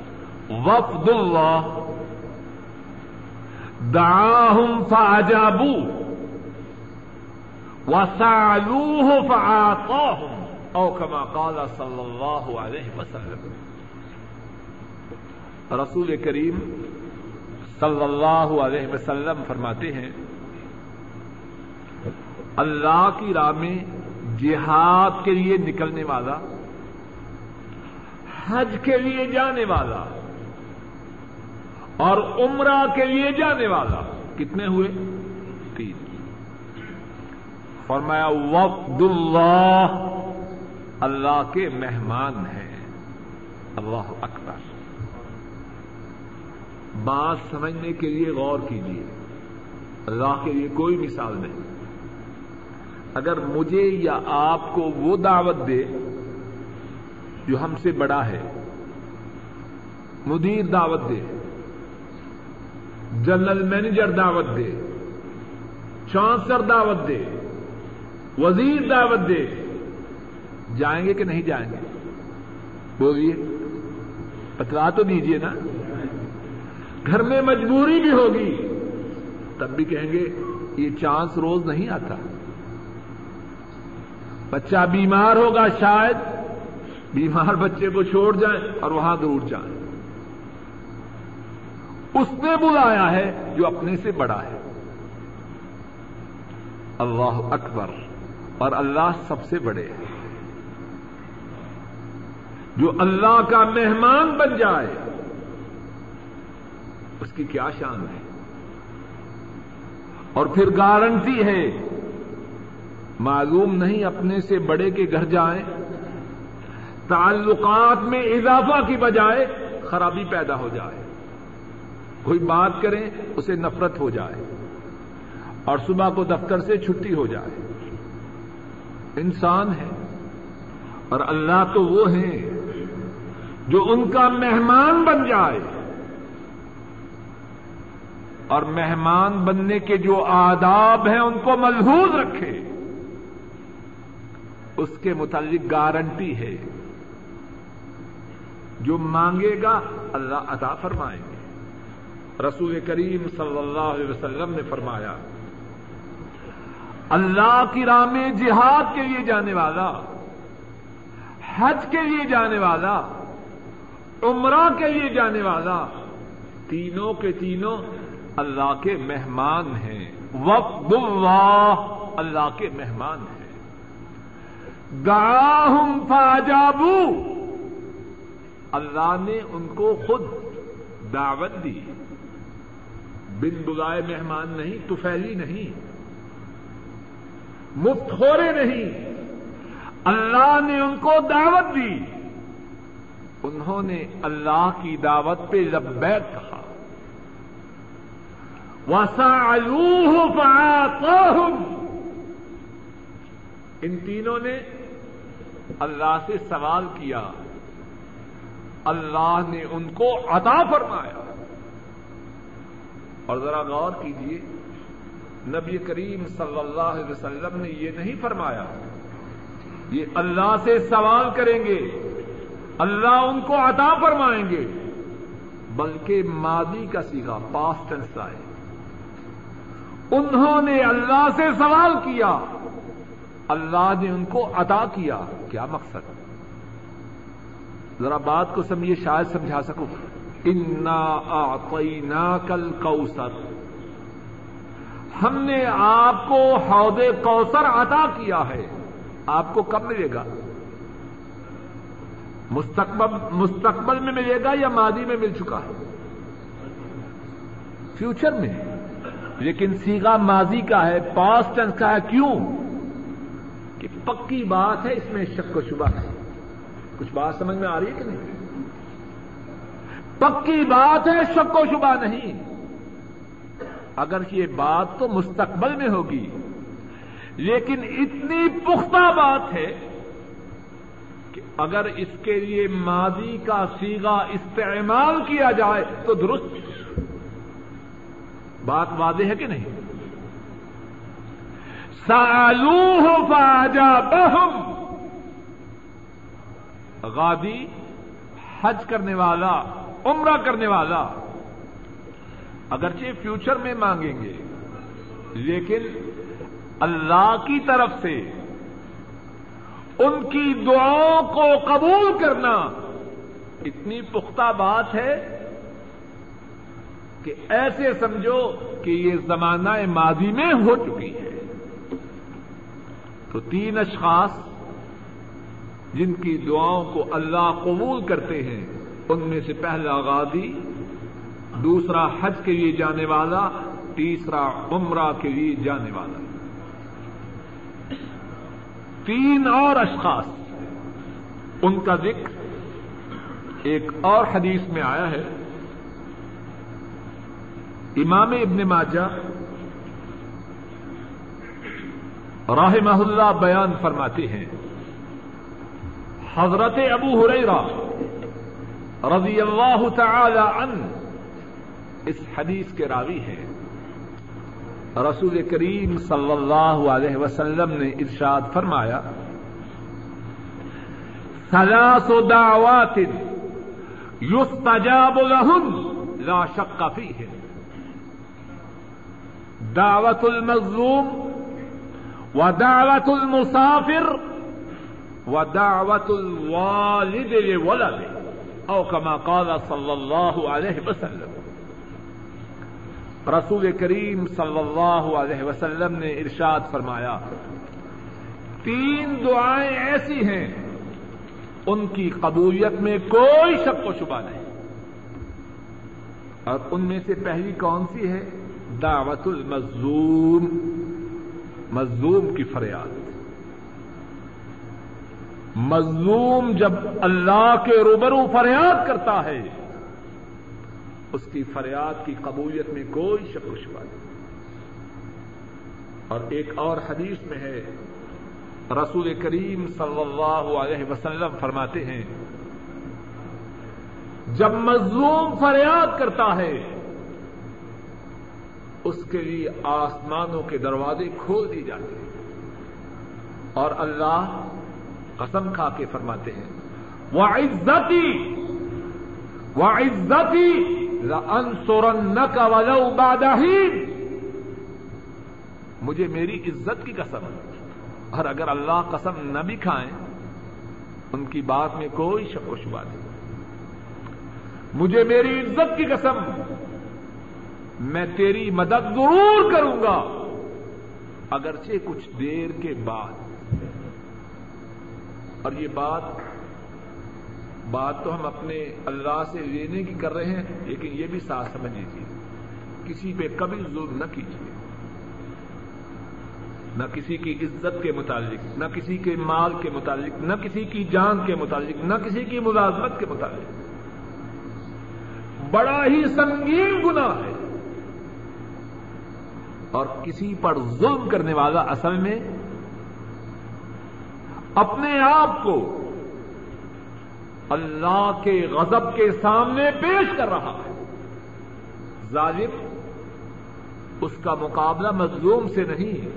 وفد اللہ دعاهم فعجابوه وسالوه فعاطاهم او كما قال صلی اللہ علیہ وسلم. رسول کریم صلی اللہ علیہ وسلم فرماتے ہیں، اللہ کی راہ میں جہاد کے لیے نکلنے والا، حج کے لیے جانے والا اور عمرہ کے لیے جانے والا. کتنے ہوئے؟ تین. فرمایا وفد اللہ اللہ کے مہمان ہیں. اللہ اکبر. بات سمجھنے کے لیے غور کیجیے. اللہ کے لیے کوئی مثال نہیں. اگر مجھے یا آپ کو وہ دعوت دے جو ہم سے بڑا ہے، مدیر دعوت دے جنرل مینیجر دعوت دے، چانسلر دعوت دے، وزیر دعوت دے۔ جائیں گے کہ نہیں جائیں گے؟ بولیے، بتلا تو دیجیے نا۔ گھر میں مجبوری بھی ہوگی، تب بھی کہیں گے یہ چانس روز نہیں آتا۔ بچہ بیمار ہوگا شاید، بیمار بچے کو چھوڑ جائیں اور وہاں دور جائیں۔ اس نے بلایا ہے جو اپنے سے بڑا ہے۔ اللہ اکبر۔ اور اللہ سب سے بڑے ہیں۔ جو اللہ کا مہمان بن جائے، اس کی کیا شان ہے؟ اور پھر گارنٹی ہے، معلوم نہیں اپنے سے بڑے کے گھر جائیں، تعلقات میں اضافہ کی بجائے خرابی پیدا ہو جائے۔ کوئی بات کریں، اسے نفرت ہو جائے۔ اور صبح کو دفتر سے چھٹی ہو جائے۔ انسان ہے۔ اور اللہ تو وہ ہیں جو ان کا مہمان بن جائے۔ اور مہمان بننے کے جو آداب ہیں، ان کو ملحوظ رکھے۔ اس کے متعلق گارنٹی ہے۔ جو مانگے گا، اللہ عطا فرمائیں گے رسول کریم صلی اللہ علیہ وسلم نے فرمایا، اللہ کی راہ میں جہاد کے لیے جانے والا، حج کے لیے جانے والا، عمرہ کے لیے جانے والا، تینوں کے تینوں اللہ کے مہمان ہیں۔ وقت اللہ اللہ کے مہمان ہیں۔ گاہم فاجابو۔ اللہ نے ان کو خود دعوت دی۔ بن بلائے مہمان نہیں تو پھیلی نہیں، مفت خورے نہیں۔ اللہ نے ان کو دعوت دی۔ انہوں نے اللہ کی دعوت پہ لبیک کہا۔ وسعلوه فعاطاهم۔ ان تینوں نے اللہ سے سوال کیا۔ اللہ نے ان کو عطا فرمایا۔ اور ذرا غور کیجیے، نبی کریم صلی اللہ علیہ وسلم نے یہ نہیں فرمایا، یہ اللہ سے سوال کریں گے، اللہ ان کو عطا فرمائیں گے، بلکہ مادی کا سیکھا پاسٹنس آئے انہوں نے اللہ سے سوال کیا، اللہ نے ان کو عطا کیا کیا مقصد؟ ذرا بات کو سمجھیے، شاید سمجھا سکوں۔ انا آنا کل کوسر ہم نے آپ کو حوض کوثر عطا کیا ہے۔ آپ کو کب ملے گا؟ مستقبل مستقبل میں ملے گا یا ماضی میں مل چکا ہے؟ فیوچر میں۔ لیکن سیگا ماضی کا ہے پاسٹ ٹینس کا ہے، کیوں؟ کہ پکی بات ہے، اس میں شک و شبہ ہے۔ کچھ بات سمجھ میں آ رہی ہے کہ نہیں؟ پکی بات ہے، شک و شبہ نہیں۔ اگر یہ بات تو مستقبل میں ہوگی، لیکن اتنی پختہ بات ہے کہ اگر اس کے لیے ماضی کا سیگا استعمال کیا جائے تو درست۔ بات واضح ہے کہ نہیں؟ سالو فاجا بہم غادی حج کرنے والا عمرہ کرنے والا۔ اگرچہ فیوچر میں مانگیں گے، لیکن اللہ کی طرف سے ان کی دعاؤں کو قبول کرنا اتنی پختہ بات ہے کہ ایسے سمجھو کہ یہ زمانہ ماضی میں ہو چکی ہے۔ تو تین اشخاص جن کی دعاؤں کو اللہ قبول کرتے ہیں ان میں سے پہلا غازی، دوسرا حج کے لیے جانے والا، تیسرا عمرہ کے لیے جانے والا۔ تین اور اشخاص۔ ان کا ذکر ایک اور حدیث میں آیا ہے۔ امام ابن ماجہ راہ اللہ بیان فرماتے ہیں۔ حضرت ابو ہریرا رضی اللہ تعالی عنہ اس حدیث کے راوی ہیں۔ رسول کریم صلی اللہ علیہ وسلم نے ارشاد فرمایا، ثلاث دعوات يستجاب لهن لا شق فيه دعوة المظلوم ودعوة المسافر ودعوة الوالد لولده۔ او كما قال صلى الله عليه وسلم. رسول کریم صلی اللہ علیہ وسلم نے ارشاد فرمایا، تین دعائیں ایسی ہیں، ان کی قبولیت میں کوئی شک و شبہ نہیں۔ اور ان میں سے پہلی کون سی ہے؟ دعوت المظلوم، مظلوم کی فریاد۔ مظلوم جب اللہ کے روبرو فریاد کرتا ہے، اس کی فریاد کی قبولیت میں کوئی شک و شبہ نہیں۔ اور ایک اور حدیث میں ہے، رسول کریم صلی اللہ علیہ وسلم فرماتے ہیں، جب مظلوم فریاد کرتا ہے، اس کے لیے آسمانوں کے دروازے کھول دی جاتے ہیں۔ اور اللہ قسم کھا کے فرماتے ہیں وہ عزتی وہ عزتی لَأَنصُرَنَّكَ وَلَوْ بَعْدَ مجھے میری عزت کی قسم اور اگر اللہ قسم نہ بھی کھائیں، ان کی بات میں کوئی شک و شبہ نہیں۔ مجھے میری عزت کی قسم، میں تیری مدد ضرور کروں گا۔ اگرچہ کچھ دیر کے بعد اور یہ بات بات تو ہم اپنے اللہ سے لینے کی کر رہے ہیں، لیکن یہ بھی ساتھ سمجھ لیجیے کسی پہ کبھی ظلم نہ کیجیے نہ کسی کی عزت کے متعلق، نہ کسی کے مال کے متعلق، نہ کسی کی جان کے متعلق، نہ کسی کی ملازمت کے متعلق۔ بڑا ہی سنگین گنا ہے۔ اور کسی پر ظلم کرنے والا اصل میں اپنے آپ کو اللہ کے غضب کے سامنے پیش کر رہا ہے۔ ظالم اس کا مقابلہ مظلوم سے نہیں ہے۔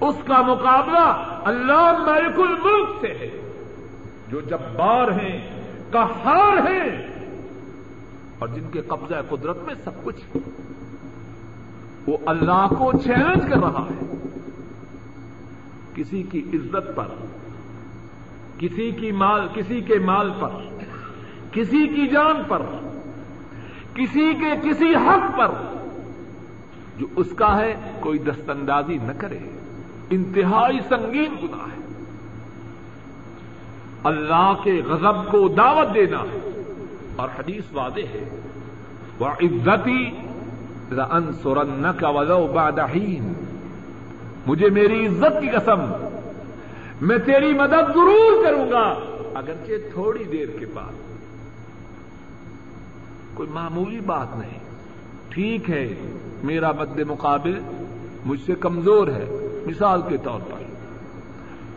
اس کا مقابلہ اللہ ملک الملک سے ہے۔ جو جبار ہیں کہار ہیں، اور جن کے قبضہ قدرت میں سب کچھ ہے، وہ اللہ کو چیلنج کر رہا ہے۔ کسی کی عزت پر، کسی کی مال، کسی کے مال پر، کسی کی جان پر، کسی کے، کسی حق پر جو اس کا ہے، کوئی دست اندازی نہ کرے۔ انتہائی سنگین گنا ہے۔ اللہ کے غضب کو دعوت دینا اور حدیث واضح ہے۔ وہ عزتی ان سورن کا ولو بادہین مجھے میری عزت کی قسم، میں تیری مدد ضرور کروں گا۔ اگرچہ تھوڑی دیر کے بعد۔ کوئی معمولی بات نہیں۔ ٹھیک ہے، میرا مد مقابل مجھ سے کمزور ہے، مثال کے طور پر۔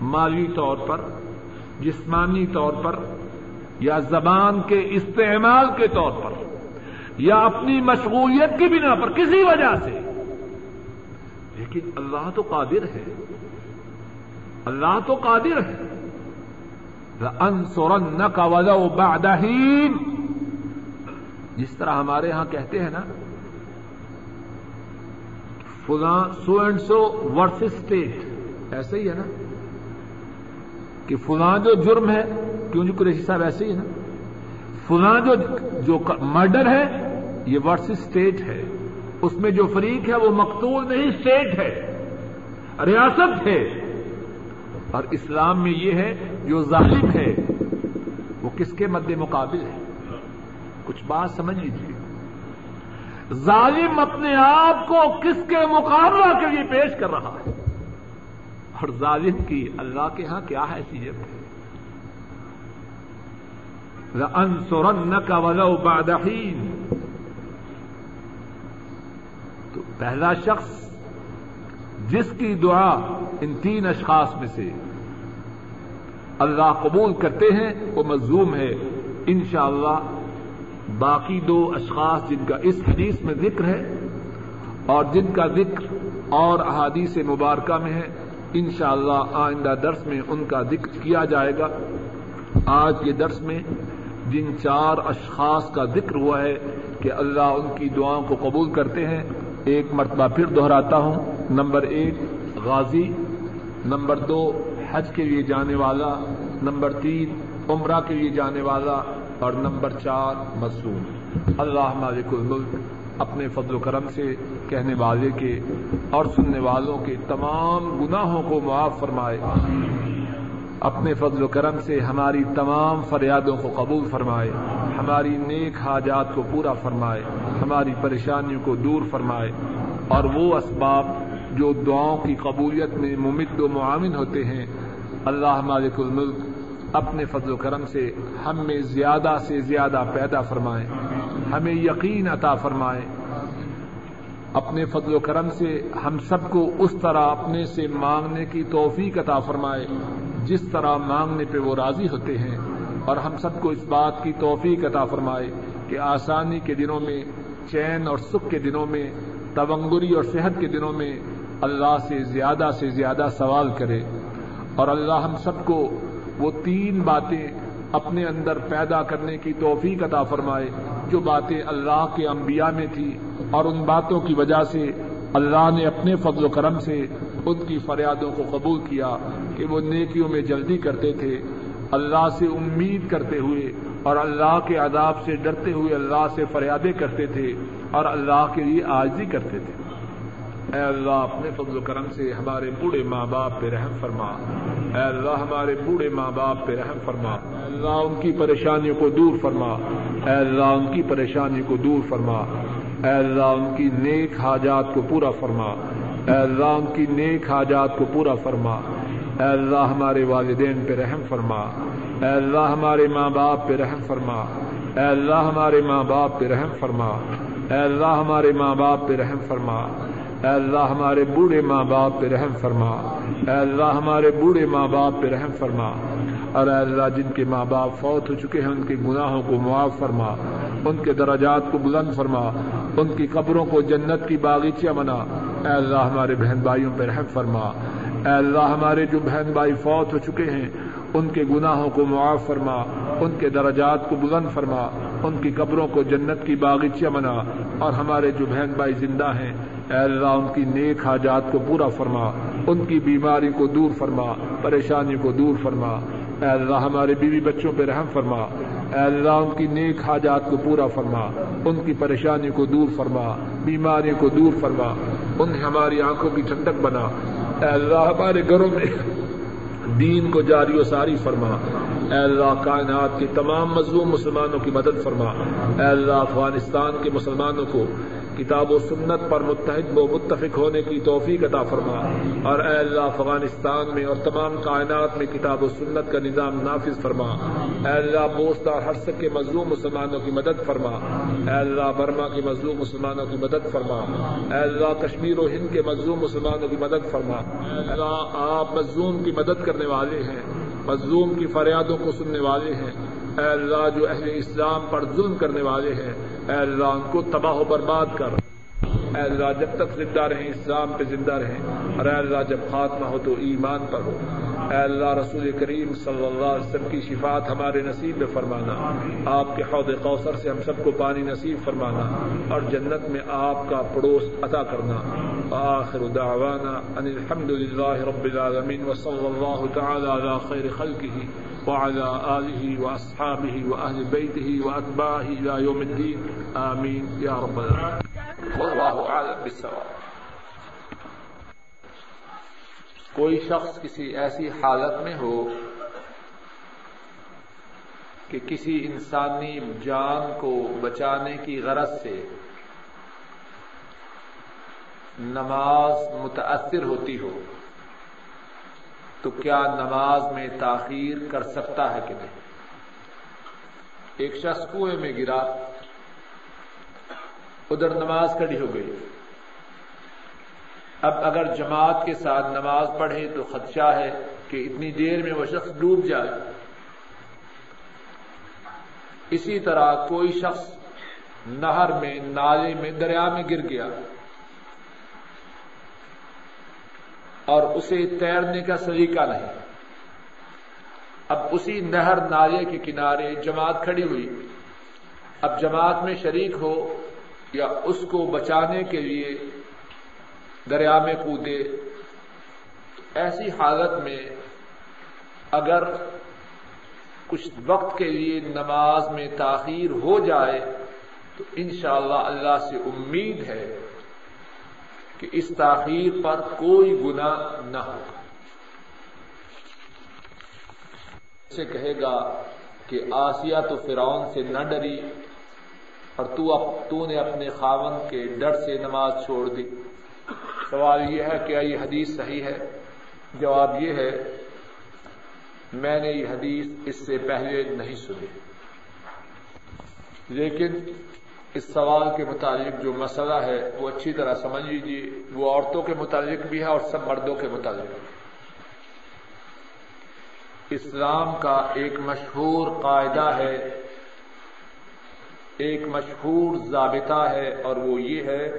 مالی طور پر، جسمانی طور پر، یا زبان کے استعمال کے طور پر، یا اپنی مشغولیت کی بنا پر، کسی وجہ سے۔ لیکن اللہ تو قادر ہے۔ اللہ تو قادر ہے۔ انسورن کا وجہ بعدہین جس طرح ہمارے ہاں کہتے ہیں نا، فلاں so and so verse state, ایسے ہی ہے نا۔ کہ فلاں جو جرم ہے، کیوں جی قریشی صاحب ایسے ہی ہے نا۔ فلاں جو جو مرڈر ہے، یہ ورس اسٹیٹ ہے۔ اس میں جو فریق ہے وہ مقتول نہیں اسٹیٹ ہے، ریاست ہے۔ اور اسلام میں یہ ہے، جو ظالم ہے، وہ کس کے مد مقابل ہے؟ کچھ بات سمجھ لیجیے ظالم اپنے آپ کو کس کے مقابلہ کے لیے پیش کر رہا ہے؟ اور ظالم کی اللہ کے ہاں کیا حیثیت ہے؟ انسورن کا ولو بادین تو پہلا شخص جس کی دعا ان تین اشخاص میں سے اللہ قبول کرتے ہیں، وہ مظلوم ہے۔ انشاءاللہ اللہ باقی دو اشخاص جن کا اس حدیث میں ذکر ہے اور جن کا ذکر اور احادیث مبارکہ میں ہے، انشاءاللہ اللہ آئندہ درس میں ان کا ذکر کیا جائے گا۔ آج کے درس میں جن چار اشخاص کا ذکر ہوا ہے کہ اللہ ان کی دعاؤں کو قبول کرتے ہیں ایک مرتبہ پھر دہراتا ہوں۔ نمبر ایک، غازی۔ نمبر دو، حج کے لیے جانے والا۔ نمبر تین، عمرہ کے لیے جانے والا۔ اور نمبر چار، مصوم۔ اللہ مالک الملک اپنے فضل و کرم سے کہنے والے کے اور سننے والوں کے تمام گناہوں کو معاف فرمائے۔ اپنے فضل و کرم سے ہماری تمام فریادوں کو قبول فرمائے۔ ہماری نیک حاجات کو پورا فرمائے، ہماری پریشانیوں کو دور فرمائے۔ اور وہ اسباب جو دعاؤں کی قبولیت میں ممد و معاون ہوتے ہیں، اللہ مالک الملک اپنے فضل و کرم سے ہم میں زیادہ سے زیادہ پیدا فرمائے، ہمیں یقین عطا فرمائے۔ اپنے فضل و کرم سے ہم سب کو اس طرح اپنے سے مانگنے کی توفیق عطا فرمائے، جس طرح مانگنے پہ وہ راضی ہوتے ہیں۔ اور ہم سب کو اس بات کی توفیق عطا فرمائے کہ آسانی کے دنوں میں، چین اور سکھ کے دنوں میں، تونگری اور صحت کے دنوں میں اللہ سے زیادہ سے زیادہ سوال کرے اور اللہ ہم سب کو وہ تین باتیں اپنے اندر پیدا کرنے کی توفیق عطا فرمائے جو باتیں اللہ کے انبیاء میں تھی اور ان باتوں کی وجہ سے اللہ نے اپنے فضل و کرم سے ان کی فریادوں کو قبول کیا کہ وہ نیکیوں میں جلدی کرتے تھے اللہ سے امید کرتے ہوئے اور اللہ کے عذاب سے ڈرتے ہوئے اللہ سے فریادیں کرتے تھے اور اللہ کے لیے آجزی کرتے تھے۔ اے اللہ، اپنے فضل و کرم سے ہمارے بوڑھے ماں باپ پہ رحم فرما۔ اے اللہ، ہمارے بوڑھے ماں باپ پہ رحم فرما۔ اے اللہ، ان کی پریشانیوں کو دور فرما۔ اے اللہ، ان کی پریشانی کو دور فرما۔ اے اللہ، ان کی نیک حاجات کو پورا فرما۔ اے اللہ، ان کی نیک حاجات کو پورا فرما۔ اے اللہ ہمارے والدین پہ رحم فرما۔ اے اللہ ہمارے ماں باپ پہ رحم فرما۔ اے اللہ ہمارے ماں باپ پہ رحم فرما۔ اے اللہ ہمارے ماں باپ پہ رحم فرما۔ اے اللہ ہمارے بوڑھے ماں باپ پہ رحم فرما۔ اے اللہ ہمارے بوڑھے ماں باپ پہ رحم فرما۔ اور اے اللہ جن کے ماں باپ فوت ہو چکے ہیں، ان کے گناہوں کو معاف فرما۔ ان کے دراجات کو بلند فرما۔ ان کی قبروں کو جنت کی باغیچہ بنا۔ اے اللہ ہمارے بہن بھائیوں پہ رحم فرما۔ اے اللہ ہمارے جو بہن بھائی فوت ہو چکے ہیں، ان کے گناہوں کو معاف فرما، ان کے درجات کو بلند فرما، ان کی قبروں کو جنت کی باغیچہ بنا اور ہمارے جو بہن بھائی زندہ ہیں، اے اللہ ان کی نیک حاجات کو پورا فرما، ان کی بیماری کو دور فرما پریشانی کو دور فرما۔ اے اللہ ہمارے بیوی بچوں پہ رحم فرما۔ اے اللہ ان کی نیک حاجات کو پورا فرما، ان کی پریشانی کو دور فرما بیماری کو دور فرما۔ ان ہماری آنکھوں کی ٹھنڈک بنا۔ اے اللہ ہمارے گھروں میں دین کو جاری و ساری فرما۔ اے اللہ کائنات کے تمام مظلوم مسلمانوں کی مدد فرما۔ اے اللہ افغانستان کے مسلمانوں کو کتاب و سنت پر متحد و متفق ہونے کی توفیق عطا فرما۔ اور اے اللہ، افغانستان میں اور تمام کائنات میں کتاب و سنت کا نظام نافذ فرما۔ اے اللہ بوسط اور حرسک کے مظلوم مسلمانوں کی مدد فرما۔ اے اللہ، برما کے مظلوم مسلمانوں کی مدد فرما۔ اے اللہ، کشمیر و ہند کے مظلوم مسلمانوں کی مدد فرما۔ اے اللہ، آپ مظلوم کی مدد کرنے والے ہیں، مظلوم کی فریادوں کو سننے والے ہیں۔ اے اللہ، جو اہل اسلام پر ظلم کرنے والے ہیں اے اللہ ان کو تباہ و برباد کر۔ اے اللہ، جب تک زندہ رہیں اسلام پہ زندہ رہیں اور اے اللہ، جب خاتمہ ہو تو ایمان پر ہو۔ اے اللہ، رسول کریم صلی اللہ علیہ وسلم کی شفاعت ہمارے نصیب میں فرمانا۔ آپ کے حوض کوثر سے ہم سب کو پانی نصیب فرمانا اور جنت میں آپ کا پڑوس عطا کرنا۔ آخر دعوانا ان الحمد للہ رب العالمین وصلی اللہ تعالی علی خیر خلقہ وعلى آله وأصحابه وأهل بيته وأتباعه إلى يوم الدين آمين يا رب العالمين والله أعلم بالسواء کوئی شخص کسی ایسی حالت میں ہو کہ کسی انسانی جان کو بچانے کی غرض سے نماز متاثر ہوتی ہو، تو کیا نماز میں تاخیر کر سکتا ہے کہ نہیں؟ ایک شخص کنویں میں گرا ادھر نماز کھڑی ہو گئی۔ اب اگر جماعت کے ساتھ نماز پڑھے تو خدشہ ہے کہ اتنی دیر میں وہ شخص ڈوب جائے۔ اسی طرح کوئی شخص نہر میں، نالے میں، دریا میں گر گیا اور اسے تیرنے کا سلیقہ نہیں۔ اب اسی نہر، نالے کے کنارے جماعت کھڑی ہوئی۔ اب جماعت میں شریک ہو یا اس کو بچانے کے لیے دریا میں کودے، ایسی حالت میں اگر کچھ وقت کے لیے نماز میں تاخیر ہو جائے، تو انشاءاللہ اللہ سے امید ہے کہ اس تاخیر پر کوئی گنا نہ ہو۔ سے کہے گا کہ آسیہ تو فرعون سے نہ ڈری۔ اور تو تو نے اپنے خاون کے ڈر سے نماز چھوڑ دی۔ سوال یہ ہے، کیا یہ حدیث صحیح ہے؟ جواب یہ ہے، میں نے یہ حدیث اس سے پہلے نہیں سنی۔ لیکن اس سوال کے متعلق جو مسئلہ ہے، وہ اچھی طرح سمجھ لیجیے وہ عورتوں کے متعلق بھی ہے اور سب مردوں کے متعلق۔ اسلام کا ایک مشہور قاعدہ ہے ایک مشہور ضابطہ ہے اور وہ یہ ہے